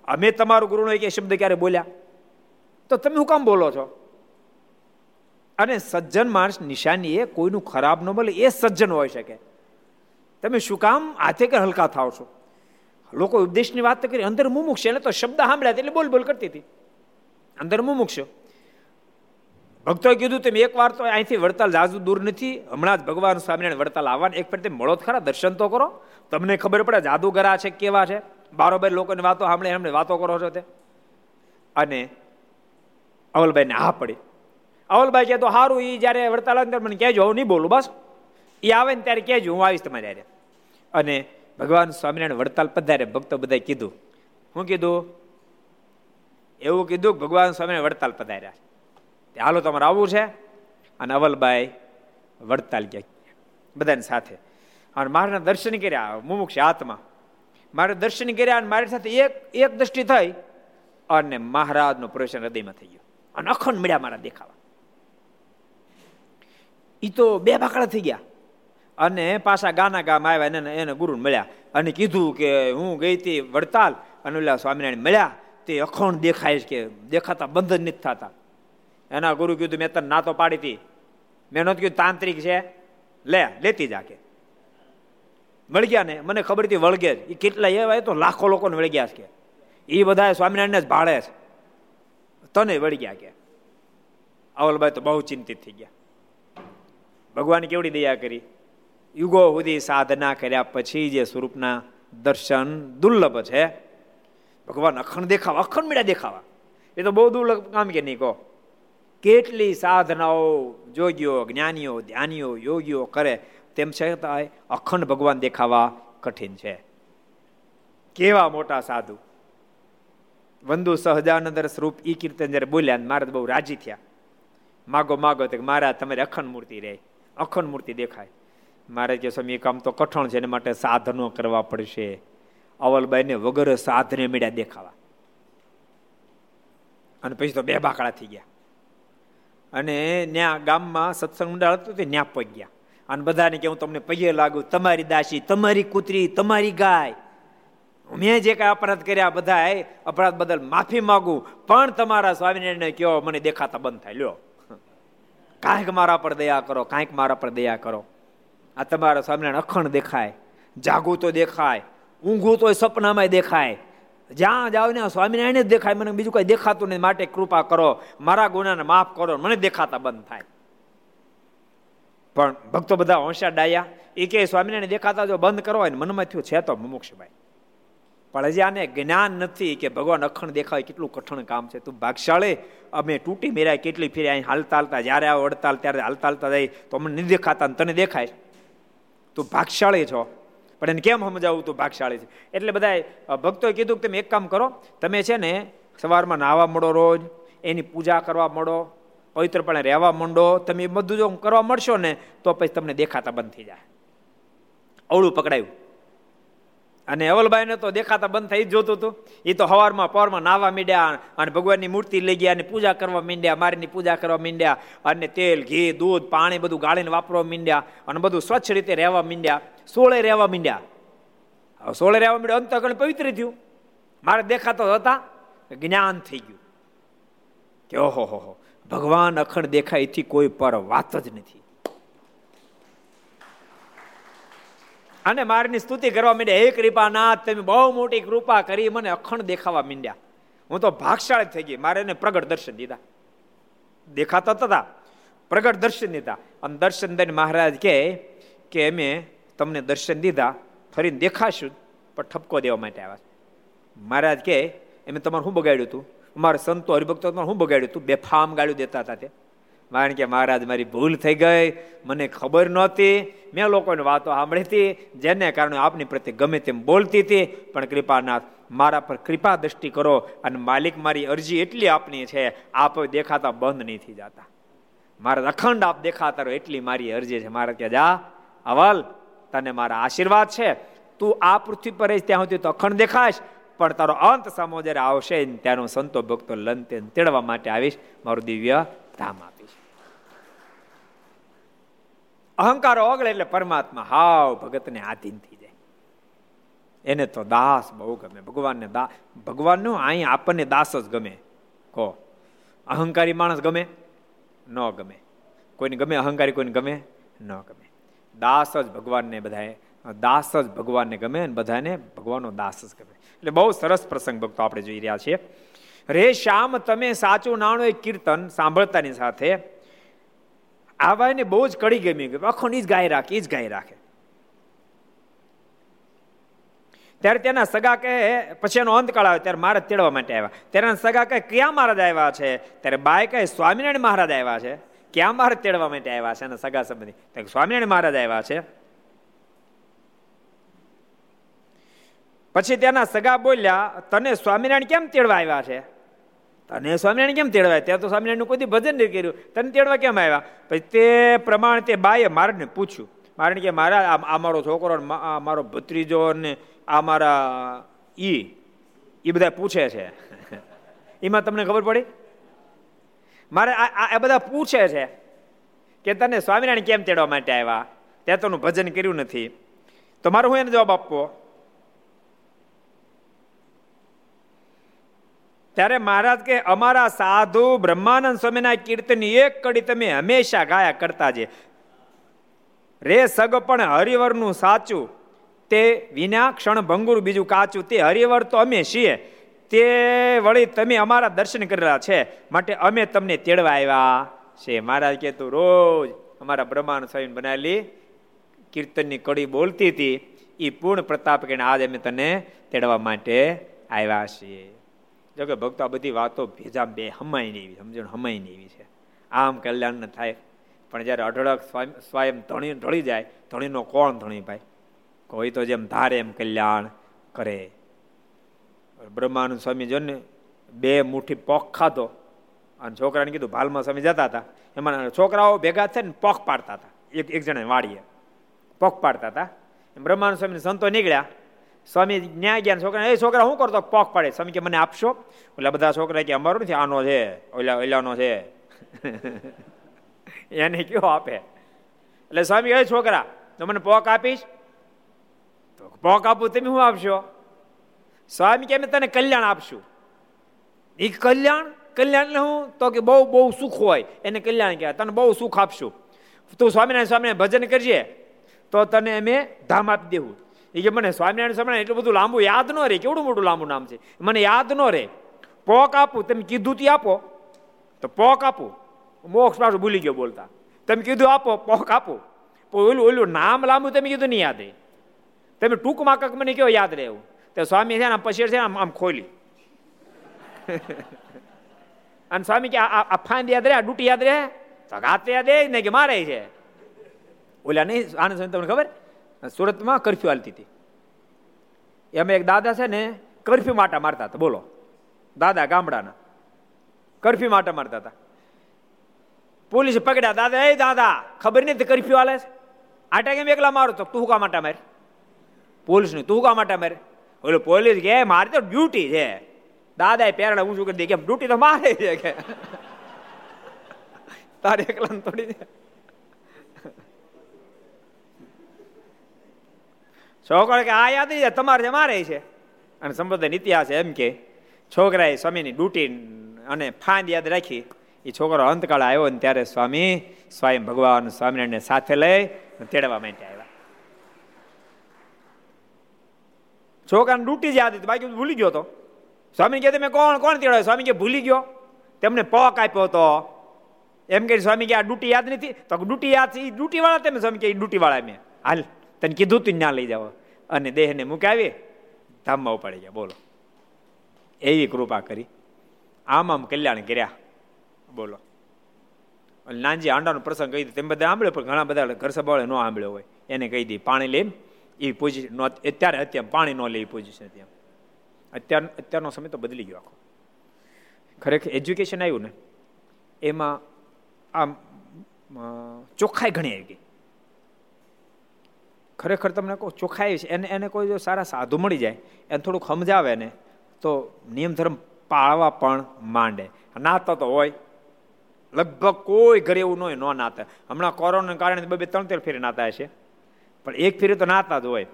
અમે તમારું ગુરુનો એક શબ્દ ક્યારે બોલ્યા? તો તમે હું કામ બોલો છો? અને સજ્જન માણસ નિશાની એ કોઈનું ખરાબ ન બોલે, એ સજ્જન હોઈ શકે. તમે શું કામ હાથે કે હલકા થાવ છો? લોકો ઉપદેશની વાત કરી, અંદર મુમુક્ષ એટલે તો શબ્દ સાંભળ્યા એટલે બોલ બોલ કરતી હતી. અંદર મુમુક્ષ ભક્તોએ કીધું, તમે એક વાર તો અહીંથી વડતાલ જાજુ દૂર નથી, હમણાં જ ભગવાન સ્વામિનારાયણ વડતાલ આવવાના. એક ફરતે મળો ખરા, દર્શન તો કરો. તમને ખબર પડે જાદુગરા છે, કેવા છે? બારોબાર લોકોની વાતો સાંભળે, એમને વાતો કરો છો તે? અને અવલભાઈને હા પડી. અવલભાઈ કહે, તો સારું એ જ્યારે વડતાલ અંદર મને કહેજો, હું નહીં બોલું, બસ. એ આવે ને ત્યારે કહેજો, હું આવીશ તમારે ત્યારે અને ભગવાન સ્વામિનારાયણ વડતાલ પધારે, ભક્તો બધા કીધું. શું કીધું, એવું કીધું ભગવાન સ્વામિનારાયણ વડતાલ પધાર્યા હાલો, તમારે આવવું છે. અને અવલભાઈ વડતાલ ગયા. બધાની સાથે. અને મારાના દર્શન કર્યા, મુમુક્ષ હાથમાં. મારે દર્શન કર્યા અને મારી સાથે એક એક દ્રષ્ટિ થઈ અને મહારાજનો પ્રવેશ હૃદયમાં થઈ ગયો. અને અખંડ મળ્યા મારા દેખાવા. એ તો બે બાકડા થઈ ગયા. અને પાછા ગાના ગામ આવ્યા એને એને ગુરુ મળ્યા. અને કીધું કે હું ગઈ હતી વડતાલ. અને ઓલા સ્વામિનારાયણ મળ્યા. તે અખંડ દેખાય કે દેખાતા બંધ નથી થતા. એના ગુરુ કીધું, મેં તને ના તો પાડી હતી. મેં નહોતું કીધું તાંત્રિક છે. લે, લેતી જા કે. વળગ્યા ને, મને ખબર હતી વળગે એ કેટલા એવા તો લાખો લોકોને વળગ્યા છે કે. એ બધા સ્વામિનારાયણને જ ભાળે છે. તને વળગ્યા કે. અવલભાઈ તો બહુ ચિંતિત થઈ ગયા. ભગવાન કેવડી દયા કરી. યુગો સુધી સાધના કર્યા પછી જે સ્વરૂપના દર્શન દુર્લભ છે. ભગવાન અખંડ દેખાવા, અખંડ મીડા દેખાવા. એ તો બહુ દુર્લભ કામ કે નહીં કહો. કેટલી સાધનાઓ જોગીઓ જ્ઞાનીઓ, ધ્યાનીઓ, યોગીઓ કરે. તેમ છતાંય અખંડ ભગવાન દેખાવા કઠિન છે. કેવા મોટા સાધુ. વંદુ સહજાનંદર સ્વરૂપ ઈ કીર્તન જયારે બોલ્યા મારે બહુ રાજી થયા. માગો માગો તો મારા તમારે અખંડ મૂર્તિ રહે અખંડ મૂર્તિ દેખાય. મારે કે સ્વામી કામ તો કઠણ છે, એના માટે સાધનો કરવા પડશે. અવલબાઈને વગર સાધને મેળ્યા દેખાવા. અને પછી તો બે બાકડા થઈ ગયા. અને ત્યાં ગામમાં સત્સંગ મંડળ હતું તે ત્યાં પગ ગયા અને બધાને કે હું તમને પગે લાગુ, તમારી દાસી, તમારી કૂતરી, તમારી ગાય. મેં જે કાંઈ અપરાધ કર્યા બધા અપરાધ બદલ માફી માગું, પણ તમારા સ્વામિનારાયણ કહો, મને દેખાતા બંધ થાય. લ્યો. કાંઈક મારા પર દયા કરો, કાંઈક મારા પર દયા કરો. આ તમારા સ્વામિનારાયણ અખંડ દેખાય, જાગું તો દેખાય, ઊંઘું તો સપનામાં દેખાય. જ્યાં જાવ ને સ્વામિનારાયણ જ દેખાય, મને બીજું કઈ દેખાતું નહીં, માટે કૃપા કરો, મારા ગુનાને માફ કરો, મને દેખાતા બંધ થાય. પણ ભક્તો બધા હોશિયાર ડાયા. એ કે, સ્વામિનારાયણ દેખાતા જો બંધ કરો. ને મનમાં થયું, છે તો મુમુક્ષભાઈ. પણ હજી આને જ્ઞાન નથી કે ભગવાન અખંડ દેખાય, કેટલું કઠણ કામ છે. તું ભાગશાળી, અમે તૂટી મેરાય, કેટલી ફેરી અહીં હાલતા હાલતા, જ્યારે આ અડતાલ ત્યારે હાલતા હાલતા જાય, તો અમને નહીં દેખાતા તને દેખાય. તું ભાગશાળી છો. પણ એને કેમ સમજાવું તું ભાગશાળી છે? એટલે બધા ભક્તોએ કીધું કે તમે એક કામ કરો, તમે છે ને સવારમાં નાહવા મળો રોજ, એની પૂજા કરવા મળો પવિત્રપણે રહેવા માંડો, તમે બધું જો કરવા મળશો ને, તો પછી તમને દેખાતા બંધ થઈ જાય. અવળું પકડાયું. અને અવલભાઈને તો દેખાતા બંધ થઈ જોતું હતું. એ તો હવારમાં પવારમાં નાવા મીડ્યા અને ભગવાનની મૂર્તિ લઈ ગયા અને પૂજા કરવા મીંડ્યા, મારીની પૂજા કરવા માંડ્યા અને તેલ, ઘી, દૂધ, પાણી બધું ગાળીને વાપરવા મીંડ્યા અને બધું સ્વચ્છ રીતે રહેવા મીંડ્યા. સોળે રહેવા મીંડ્યા. સોળે રહેવા માંડ્યા અંતકણ પવિત્ર થયું. મારે દેખાતો હતા, જ્ઞાન થઈ ગયું. કે ઓહો હો. ભગવાન અખંડ દેખાય, એથી કોઈ પર વાત જ નથી. અને મારની સ્તુતિ કરવા માંડ્યા. હે કૃપાનાથ, તમે બહુ મોટી કૃપા કરી મને અખંડ દેખાવા માંડ્યા. હું તો ભાગશાળી થઈ ગઈ. મારે એને પ્રગટ દર્શન દીધા. દેખાતા હતા પ્રગટ દર્શન દીધા. અને દર્શન દઈને મહારાજ કહે કે અમે તમને દર્શન દીધા, ફરીને દેખાશું, પણ ઠપકો દેવા માટે આવ્યા મહારાજ કહે, એમ તમારે શું બગાડ્યું હતું મારા સંતો હરિભક્તો શું બગાડ્યું? તું બેફામ ગાળ્યું દેતા હતા તે. કારણ કે મહારાજ મારી ભૂલ થઈ ગઈ, મને ખબર નહોતી. મેં લોકોની વાતો સાંભળી હતી, જેને કારણે આપની પ્રત્યે ગમે તેમ બોલતી હતી. પણ કૃપાનાથ, મારા પર કૃપા દ્રષ્ટિ કરો અને માલિક મારી અરજી એટલી આપની છે, આપ દેખાતા બંધ નહીં થઈ જતા. મારા અખંડ આપ દેખાતા રહો, એટલી મારી અરજી છે. મારા ત્યાં જા, અવલ, તને મારા આશીર્વાદ છે. તું આ પૃથ્વી પર ત્યાં સુધી તો અખંડ દેખાશ. તારો અંત સામો જ્યારે આવશે ત્યાંનો સંતો ભક્તો લંતે તેડવા માટે આવીશ, મારું દિવ્ય ધામ આપીશ. અહંકાર ઓગળે એટલે પરમાત્મા હાવ ભગતને આધીન થઈ જાય. એને તો દાસ બહુ ગમે. ભગવાનને દા, ભગવાનનો અહીં આપણને દાસ જ ગમે. કહો અહંકારી માણસ ગમે? ન ગમે. કોઈને ગમે અહંકારી, કોઈને ગમે? ન ગમે. દાસ જ ભગવાનને બધાએ દાસ જ ભગવાનને ગમે અને બધાને ભગવાનનો દાસ જ ગમે. એટલે બહુ સરસ પ્રસંગ ભક્તો આપણે જોઈ રહ્યા છીએ. રે શ્યામ, તમે સાચું નાણું એ કીર્તન સાંભળતાની સાથે આવાને બહુ જ કડી ગમી ગયું. અખંડ જ ગાય રાખે એ જ ગાય રાખે. ત્યારે તેના સગા કહે, પછી એનો અંતકાળ આવે, ત્યારે મહારાજ તેડવા માટે આવ્યા. ત્યારે સગા કહે, ક્યાં મહારાજ આવ્યા છે? ત્યારે બાય કહે, સ્વામિનારાયણ મહારાજ આવ્યા છે. ક્યાં મહારાજ તેડવા માટે આવ્યા છે? એના સગા સંબંધી. સ્વામિનારાયણ મહારાજ આવ્યા છે. પછી તેના સગા બોલ્યા, તને સ્વામિનારાયણ કેમ તેડવા આવ્યા છે? તને સ્વામિનારાયણ કેમ તેડવા ત્યાં તો સ્વામિનારાયણનું કોઈ ભજન નહીં કર્યું. તને તેડવા કેમ આવ્યા? પછી તે પ્રમાણે તે બાએ મારને પૂછ્યું. મારણ કે, મારા, આ મારો છોકરો મારો ભત્રીજો ને આ મારા, ઈ એ બધા પૂછે છે. એમાં તમને ખબર પડી? મારે આ બધા પૂછે છે કે તને સ્વામિનારાયણ કેમ તેડવા માટે આવ્યા? ત્યાં તો ભજન કર્યું નથી. તો મારો હું એને જવાબ આપવો? ત્યારે મહારાજ કે, અમારા સાધુ બ્રહ્માનંદ સ્વામીના કીર્તનની એક કડી તમે હંમેશા ગાયા કરતા છે રે સગ પણ હરિવરનું સાચું. તે વિના ક્ષણ ભંગુર બીજું કાચું. તે હરિવર તો અમે છીએ. તે વળી તમે અમારા દર્શન કરેલા છે. માટે અમે તમને તેડવા આવ્યા. છે, મહારાજ કે, તું રોજ અમારા બ્રહ્માંડ સ્વામી બનાવેલી કીર્તનની કડી બોલતી હતી. એ પૂર્ણ પ્રતાપ કે આજે અમે તને તેડવા માટે આવ્યા છીએ. જો કે ભક્તો આ બધી વાતો ભેજા બે હમાય નહીં સમજણ હમાય નહીં છે. આમ કલ્યાણ થાય. પણ જ્યારે અઢળક સ્વયં ધણી, ઢળી જાય, ધણીનો કોણ ધણી ભાઈ? કોઈ તો જેમ ધારે એમ કલ્યાણ કરે. બ્રહ્માનંદ સ્વામી જો ને બે મુઠ્ઠી પોખ ખાધો. અને છોકરાને કીધું, ભાલમાં સ્વામી જતા હતા. એમાં છોકરાઓ ભેગા થઈને પોખ પાડતા હતા. એક એક જણા વાડીએ. પોખ પાડતા હતા. બ્રહ્માનંદ સ્વામી સંતો નીકળ્યા. સ્વામી ન્યાય ગયા છોકરા એ છોકરા શું કરતો? પોખ પાડે. સ્વામી કે, મને આપશો? ઓલા બધા છોકરા કે, અમારું નથી, આનો છે, ઓલા, ઓલાનો છે. એને કયો આપે? એટલે સ્વામી એ છોકરા, તો મને પોક આપીશ? તો પોક આપું, તમે શું આપશો? સ્વામી કે, અમે તને કલ્યાણ આપશું. એ કલ્યાણ? કલ્યાણ હું? તો કે, બહુ બહુ સુખ હોય. એને કલ્યાણ કહેવાય. તને બહુ સુખ આપશું. તું સ્વામિનારાયણ સ્વામીને ભજન કરજે તો તને અમે ધામ આપી દેવું. એ કે મને સ્વામિનારાયણ સ્વામિનારાયણ એટલું બધું લાંબુ યાદ ન રહે. કેવડું મોટું લાંબુ નામ છે? મને યાદ ન રહે. પોક આપું તમે કીધું તી આપો. તો પોક આપું. મોક્ષ પાછું ભૂલી ગયો બોલતા. તમે કીધું આપો પોક આપો. ઓલું ઓલું નામ લાંબુ તમે કીધું નહીં યાદ રહે. તમે ટૂંકમાં કક મને કેવો યાદ રહે એવું? તો સ્વામી છે ને પછી છે ને આમ ખોલી. અને સ્વામી કે આ ફાંદ યાદ રહે આ ડૂટી યાદ રહે? તો ગાતે યાદ રહે ને કે મારે છે? ઓલા નહીં આનંદ તમને ખબર? સુરતમાં કરફ્યુ હાલતી હતી. એમાં એક દાદા છે ને કરફ્યુ માટા મારતા હતા. બોલો. દાદા ગામડાના. કરફ્યુ માટા મારતા હતા. પોલીસ પકડ્યા. દાદા, એ દાદા, ખબર નથી કરફ્યુ હાલે છે? આટા કેમ એકલા મારો તો તું કા માટા મારે? પોલીસ ને તું કા માટા મારે? ઓલો પોલીસ કે, મારે તો ડ્યુટી છે. દાદા એ પેરડા ઊંચું કરી દે કેમ? ડ્યુટી તો મારે છે કે. તારે એકલા થોડી છોકરો કે, આ યાદ નહીં તમારે મારે છે. અને સંપ્રદાય ઇતિહાસ એમ કે, છોકરાએ સ્વામીની ડ્યુટી અને ફાંદ યાદ રાખી. એ છોકરો અંતકાળ આવ્યો ને ત્યારે સ્વામી સ્વયં ભગવાન સ્વામિનારાયણને સાથે લઈ તેડવા માટે આવ્યા. છોકરાને ડૂટી જ યાદ હતી, બાકી ભૂલી ગયો તો. સ્વામી કે તમે કોણ કોણ તેડાવ્યો સ્વામી કે, ભૂલી ગયો. તેમને પોક આપ્યો હતો. એમ કે સ્વામી કે, આ ડૂટી યાદ નથી. તો ડૂટી યાદ છે એ ડૂટી વાળા તમે સ્વામી કે ડૂટી વાળા મેં. હાલ. તને કીધું તું ના લઈ જાવ અને દેહને મૂકાવી ધામમાં ઉપાડી ગયા બોલો. એવી કૃપા કરી. આમ આમ કલ્યાણ કર્યા. બોલો. નાનજી આંડાનો પ્રસંગ કહી દીધો. તેમ બધા સાંભળ્યો પણ ઘણા બધા ઘર સભાવાળે ન સાંભળ્યો હોય. એને કહી દી પાણી લઈને એ પોઝિશન અત્યારે અત્યારે પાણી ન લે એ પોઝિશન ત્યાં. અત્યાર, અત્યારનો સમય તો બદલી ગયો આખો. ખરેખર એજ્યુકેશન આવ્યું ને, એમાં આમ ચોખ્ખાઈ ઘણી આવી ગઈ. ખરેખર તમને કહું ચોખ્ખાઈ છે. એને એને કોઈ જો સારા સાધુ મળી જાય, એને થોડુંક સમજાવે ને તો નિયમ ધર્મ પાળવા પણ માંડે. નાતા તો હોય. લગભગ કોઈ ઘરે એવું ન હોય, ન નાતા. હમણાં કોરોનાને કારણે બે ત્રણ ત્રણ ફેરી નાતા હશે. પણ એક ફેરી તો નાતા જ હોય.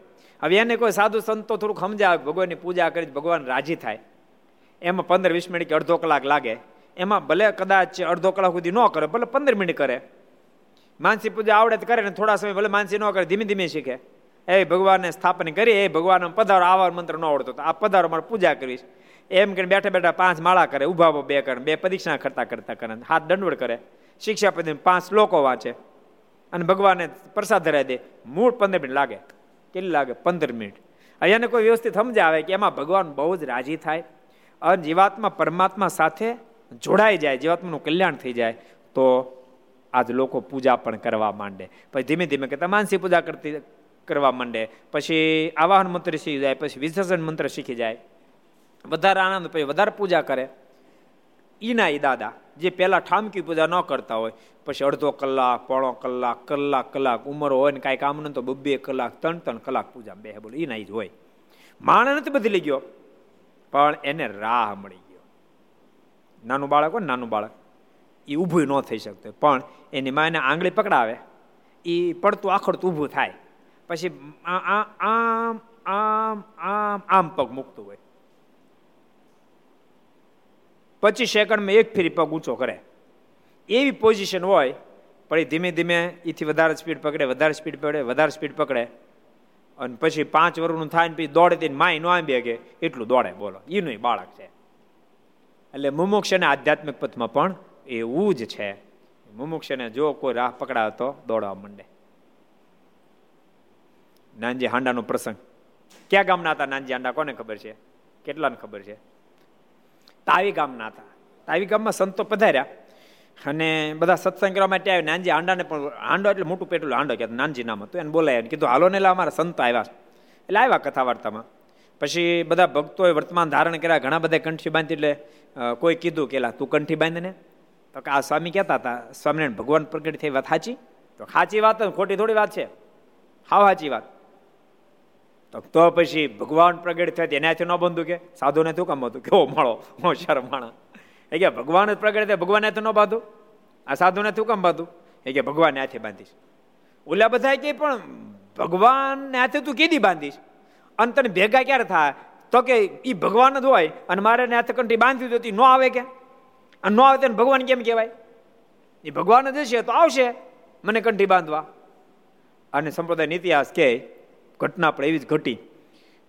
હવે એને કોઈ સાધુ સંતો થોડુંક સમજાવે, ભગવાનની પૂજા કરી ભગવાન રાજી થાય. એમાં પંદર વીસ મિનિટ કે અડધો કલાક લાગે. એમાં ભલે કદાચ અડધો કલાક સુધી ન કરે, ભલે પંદર મિનિટ કરે. માનસી પૂજા આવડે તો કરે ને થોડા સમય ભલે માનસી ન કરે, ધીમે ધીમે શીખે. એ ભગવાનને સ્થાપન કરી, એ ભગવાન પધારો, આવા મંત્ર ન આવડતો આ પધારો મારે પૂજા કરીશ એમ કરીને બેઠા બેઠા પાંચ માળા કરે ઊભા બે કરે, બે પરીક્ષા કરતા કરતા કરે, હાથ દંડવડ કરે. શિક્ષા પદી પાંચ શ્લોકો વાંચે અને ભગવાનને પ્રસાદ ધરાવી દે. મૂળ પંદર મિનિટ લાગે. કેટલી લાગે? પંદર મિનિટ. અહીંયાને કોઈ વ્યવસ્થિત સમજાવે કે એમાં ભગવાન બહુ જ રાજી થાય અને જીવાત્મા પરમાત્મા સાથે જોડાઈ જાય, જીવાત્માનું કલ્યાણ થઈ જાય. તો આજ લોકો પૂજા પણ કરવા માંડે. પછી ધીમે ધીમે કે માનસી પૂજા કરતી કરવા માંડે. પછી આવાહન મંત્ર શીખી જાય, પછી વિસર્જન મંત્ર શીખી જાય. વધારે આનંદ, પછી વધારે પૂજા કરે. ઈના એ દાદા, જે પહેલાં ઠામકી પૂજા ન કરતા હોય, પછી અડધો કલાક, પોણો કલાક કલાક કલાક ઉંમર હોય ને કાંઈ કામ ન તો બબ્બે કલાક, ત્રણ ત્રણ કલાક પૂજા બે બોલો, ઈના જ હોય. માણસ નથી બદલી ગયો, પણ એને રાહ મળી ગયો. નાનું બાળક હોય નાનું બાળક. એ ઊભું ન થઈ શકતું. પણ એની માને આંગળી પકડાવે એ પડતું આખડતું ઊભું થાય. પછી આમ આમ આમ આમ પગ મૂકતું હોય. પચીસ સેકન્ડમાં એક ફેરી પગ ઊંચો કરે. એવી પોઝિશન હોય, પણ એ ધીમે ધીમે એથી વધારે સ્પીડ પકડે, વધારે સ્પીડ પકડે, વધારે સ્પીડ પકડે. અને પછી પાંચ વર્ષનું થાય ને પછી દોડે તેને માય નો આંબે કે એટલું દોડે બોલો. એનું બાળક છે. એટલે મુમુક્ષને આધ્યાત્મિક પથમાં પણ એવું જ છે. મુમુક્ષને જો કોઈ રાહ પકડાવે તો દોડવા માંડે. નાનજી હાંડાનો પ્રસંગ. ક્યાં ગામના હતા નાનજી હાંડા? કોને ખબર છે? કેટલાને ખબર છે? તાવી ગામના હતા. તાવી ગામમાં સંતો પધાર્યા અને બધા સત્સંગ કરવા માટે આવ્યા. નાનજી હાંડાને પણ હાંડો એટલે મોટું પેટલું હાંડો કે નાનજી નામ હતું. એને બોલાય કીધું, હાલો ને અમારા સંતો આવ્યા એટલે આવ્યા કથા વાર્તામાં. પછી બધા ભક્તોએ વર્તમાન ધારણ કર્યા. ઘણા બધા કંઠી બાંધી એટલે કોઈ કીધું કે તું કંઠી બાંધ ને તો કે આ સ્વામી કહેતા હતા સ્વામિનારાયણ ભગવાન પ્રગટ થઈ, વાત સાચી? તો સાચી વાત ખોટી થોડી વાત છે. હાવ સાચી વાત. તો તો પછી ભગવાન પ્રગટ થયા એનાથી ન બંધું કે, સાધુને શું કામ હતું? કેવો મળો હોશિયાર માણા એ કે, ભગવાન જ પ્રગટ થાય, ભગવાન હાથે ન બાંધું? આ સાધુને શું કામ બાંધું? એ કે, ભગવાન હાથે બાંધીશ. ઓલા બધા કે, પણ ભગવાન હાથે તું કીધી બાંધીશ? અને તને ભેગા ક્યારે થાય? તો કે એ ભગવાન જ હોય, અને મારે હાથે કંઠી બાંધી દો ન આવે કે? અને ન આવે તેને ભગવાન કેમ કહેવાય? એ ભગવાન જશે તો આવશે, મને કંઠી બાંધવા. અને સંપ્રદાય ઇતિહાસ કે ઘટના પણ એવી જ ઘટી.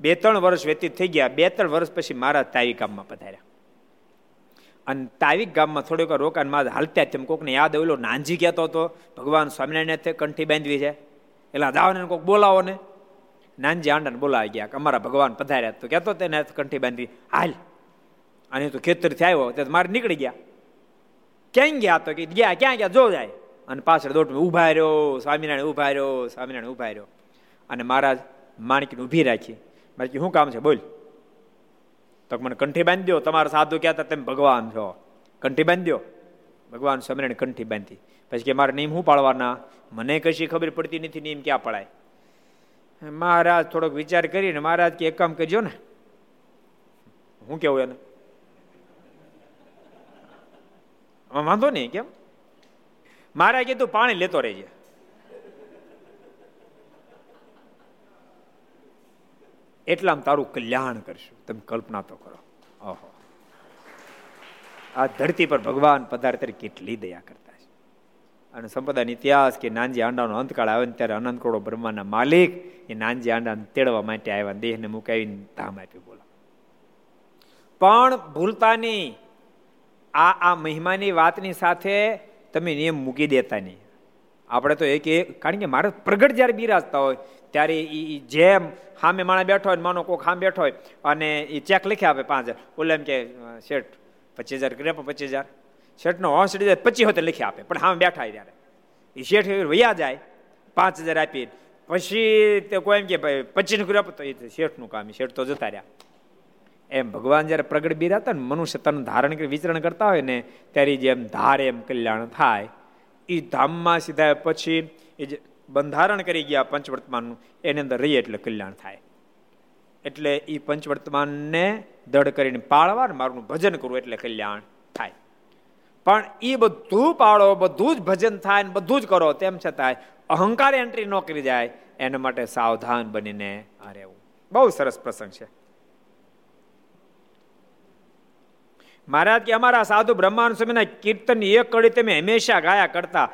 બે ત્રણ વર્ષ વ્યતીત થઈ ગયા, બે ત્રણ વર્ષ પછી મારા તાવી ગામમાં પધાર્યા. અને તાવીક ગામમાં થોડીક રોકાણમાં હાલતા તેમ કોકને યાદ આવેલો, નાનજી કહેતો હતો, ભગવાન સ્વામિનારાયણ કંઠી બાંધવી છે. એટલે દાવાને કોઈક બોલાવો ને. નાનજી આંડાને બોલાવી ગયા અમારા ભગવાન પધાર્યા. તો કહેતો તેને કંઠી બાંધી હાલ અને તો ખેતરથી આવ્યો તે મારે નીકળી ગયા. ક્યાં ગયા તો કે ગયા, ક્યાં ગયા, જો જાય. અને પાછળ દોટ ઊભા રહ્યો, સ્વામિનારાયણ ઊભા રહ્યો, સ્વામિનારાયણ ઊભા રહ્યો. અને મહારાજ માણકીને ઊભી રાખી. બાકી શું કામ છે? બોલ. તો મને કંઠી બાંધી દો તમારા સાધુ કહેતા તમે ભગવાન છો. કંઠી બાંધી દો ભગવાન સ્વામિનારાયણ કંઠી બાંધી. પછી કે, મારે નિયમ શું પાળવાના? મને કશી ખબર પડતી નથી નિયમ ક્યાં પડાય. મહારાજ થોડોક વિચાર કરીને મહારાજ કે, એક કામ કરજો ને. હું કેવું એને? વાંધો નહીં, કેમ? મારે કીધું પાણી લેતો રહેજે. એટલામાં તારું કલ્યાણ કરશું. તમે કલ્પના તો કરો. ઓહો. આ ધરતી પર ભગવાન પદાર્થ કેટલી દયા કરતા છે. અને સંપદાનો ઇતિહાસ કે નાનજી આંડાનો અંતકાળ આવે ત્યારે અનંત કરોડો બ્રહ્માના માલિક એ નાનજી આંડાને તેડવા માટે આવ્યા, દેહને મુકાવીને ધામ આપ્યું બોલો પણ ભૂલતા નહીં. આ આ મહિમાની વાતની સાથે તમે નિયમ મૂકી દેતા નહીં. આપણે તો એક કારણ કે મારે પ્રગટ જ્યારે બિરાજતા હોય, ત્યારે એ જેમ હામે માણસ બેઠો હોય માનો કોઈક સામે બેઠો હોય, અને એ ચેક લખી આપે પાંચ હજાર. ઓલે એમ કે શેઠ, પચીસ હજાર કરે પચીસ હજાર. શેઠનો હોંશ ચડી જાય, પચીસ હોતે લખી આપે, પણ હામે બેઠા ત્યારે. એ શેઠ વૈયા જાય, પાંચ હજાર આપી પછી તે કોઈ એમ કે, ભાઈ, પચીસ કર્યું તો એ શેઠનું કામ શેઠ તો જતા રહ્યા. એમ ભગવાન જ્યારે પ્રગટ બિરાતા ને, મનુષ્ય તન ધારણ કરી, વિચરણ કરતા હોય ને, ત્યારે જેમ ધારે એમ કલ્યાણ થાય. એ ધામમાં સીધા પછી એ જે બંધારણ કરી ગયા પંચવર્તમાનનું, એની અંદર રહીએ એટલે કલ્યાણ થાય. એટલે એ પંચવર્તમાનને દળ કરીને પાળવા મારું ભજન કરવું એટલે કલ્યાણ થાય. પણ એ બધું પાળો, બધું જ ભજન થાય ને બધું જ કરો, તેમ છતાંય અહંકાર એન્ટ્રી ન કરી જાય, એના માટે સાવધાન બનીને રહેવું. બહુ સરસ પ્રસંગ છે. મહારાજ કે અમારા સાધુ બ્રહ્માન સ્વામીના કીર્તન એક કડી તમે હંમેશા ગાયા કરતા.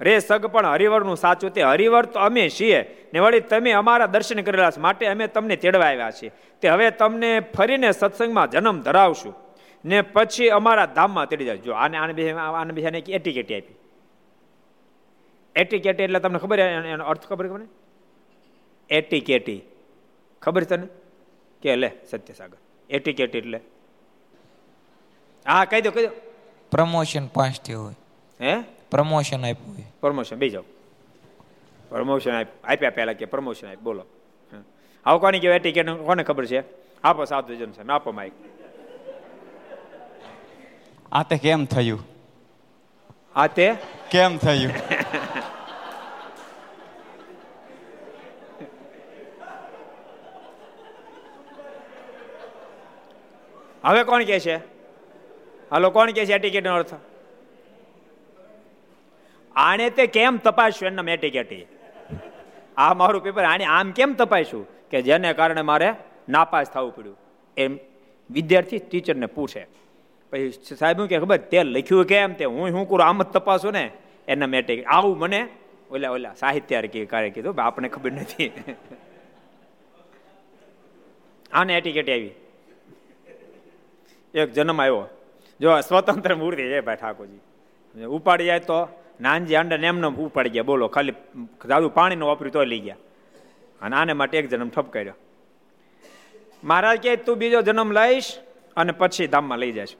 રે સગ પણ હરિવરનું સાચું તે હરિવર તો અમે છીએ. ને વળી તમે અમારા દર્શન કરેલા છે, માટે અમે તમને તેડવા આવ્યા છીએ. તે હવે તમને ફરીને સત્સંગમાં જન્મ ધરાવશું. ને પછી અમારા ધામમાં તેડી જાય. જો આને આને બે આને એટીકેટી આપી. એટીકેટી એટલે તમને ખબર એનો અર્થ ખબર મને એટીકેટી. ખબર તને? કે લે સત્યસાગર એટીકેટી એટલે હા કહી દો કહી દો. પ્રમોશન પાસ થયું હોય. હે? પ્રમોશન આપ્યું હોય. પ્રમોશન બે જાઓ. પ્રમોશન આપ્યા પહેલા કે પ્રમોશન આપ બોલો. આવું કોની કહેવાય? ટિકિટ કોને ખબર છે? આપો સાધુ જન સાહેબ આપો માઇક આ તે કેમ થયું? આ તે? કેમ થયું? હવે કોણ કે છે? હાલો, કોણ કે છે એટીકેટનો ટિકિટનો અર્થ? આને તે કેમ તપાસ્યું? એના એટીકેટી આ મારું પેપર આને આમ કેમ તપાસ્યું? કે જેને કારણે મારે નાપાસ થવું પડ્યું. એમ વિદ્યાર્થી ટીચરને પૂછે. પછી સાહેબ કે ખબર, તે લખ્યું કેમ? તે હું શું કરું? આમ જ તપાસું ને. એના મેટિક આવું મને ઓલા ઓલા સાહિત્ય કાર્ય કીધું આપણે ખબર નથી. આને એટીકેટી આવી. એક જન્મ આવ્યો. જો સ્વતંત્ર મૂર્તિ છે ભાઈ ઠાકોરજી. ઉપાડી જાય તો નાનજી આંડા એમને ઉપાડી ગયા. બોલો, ખાલી દાદુ પાણીનો વાપર્યું તો લઈ ગયા. અને આને માટે એક જન્મ ઠપ કર્યો. મહારાજ કે તું બીજો જન્મ લઈશ અને પછી ધામમાં લઈ જઈશ.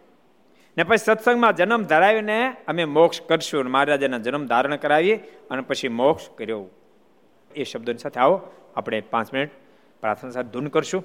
ને પછી સત્સંગમાં જન્મ ધરાવીને અમે મોક્ષ કરશું મહારાજાના જન્મ ધારણ કરાવી અને પછી મોક્ષ કર્યો. એ શબ્દોની સાથે આવો, આપણે પાંચ મિનિટ પ્રાર્થના સાથે ધૂન કરશું.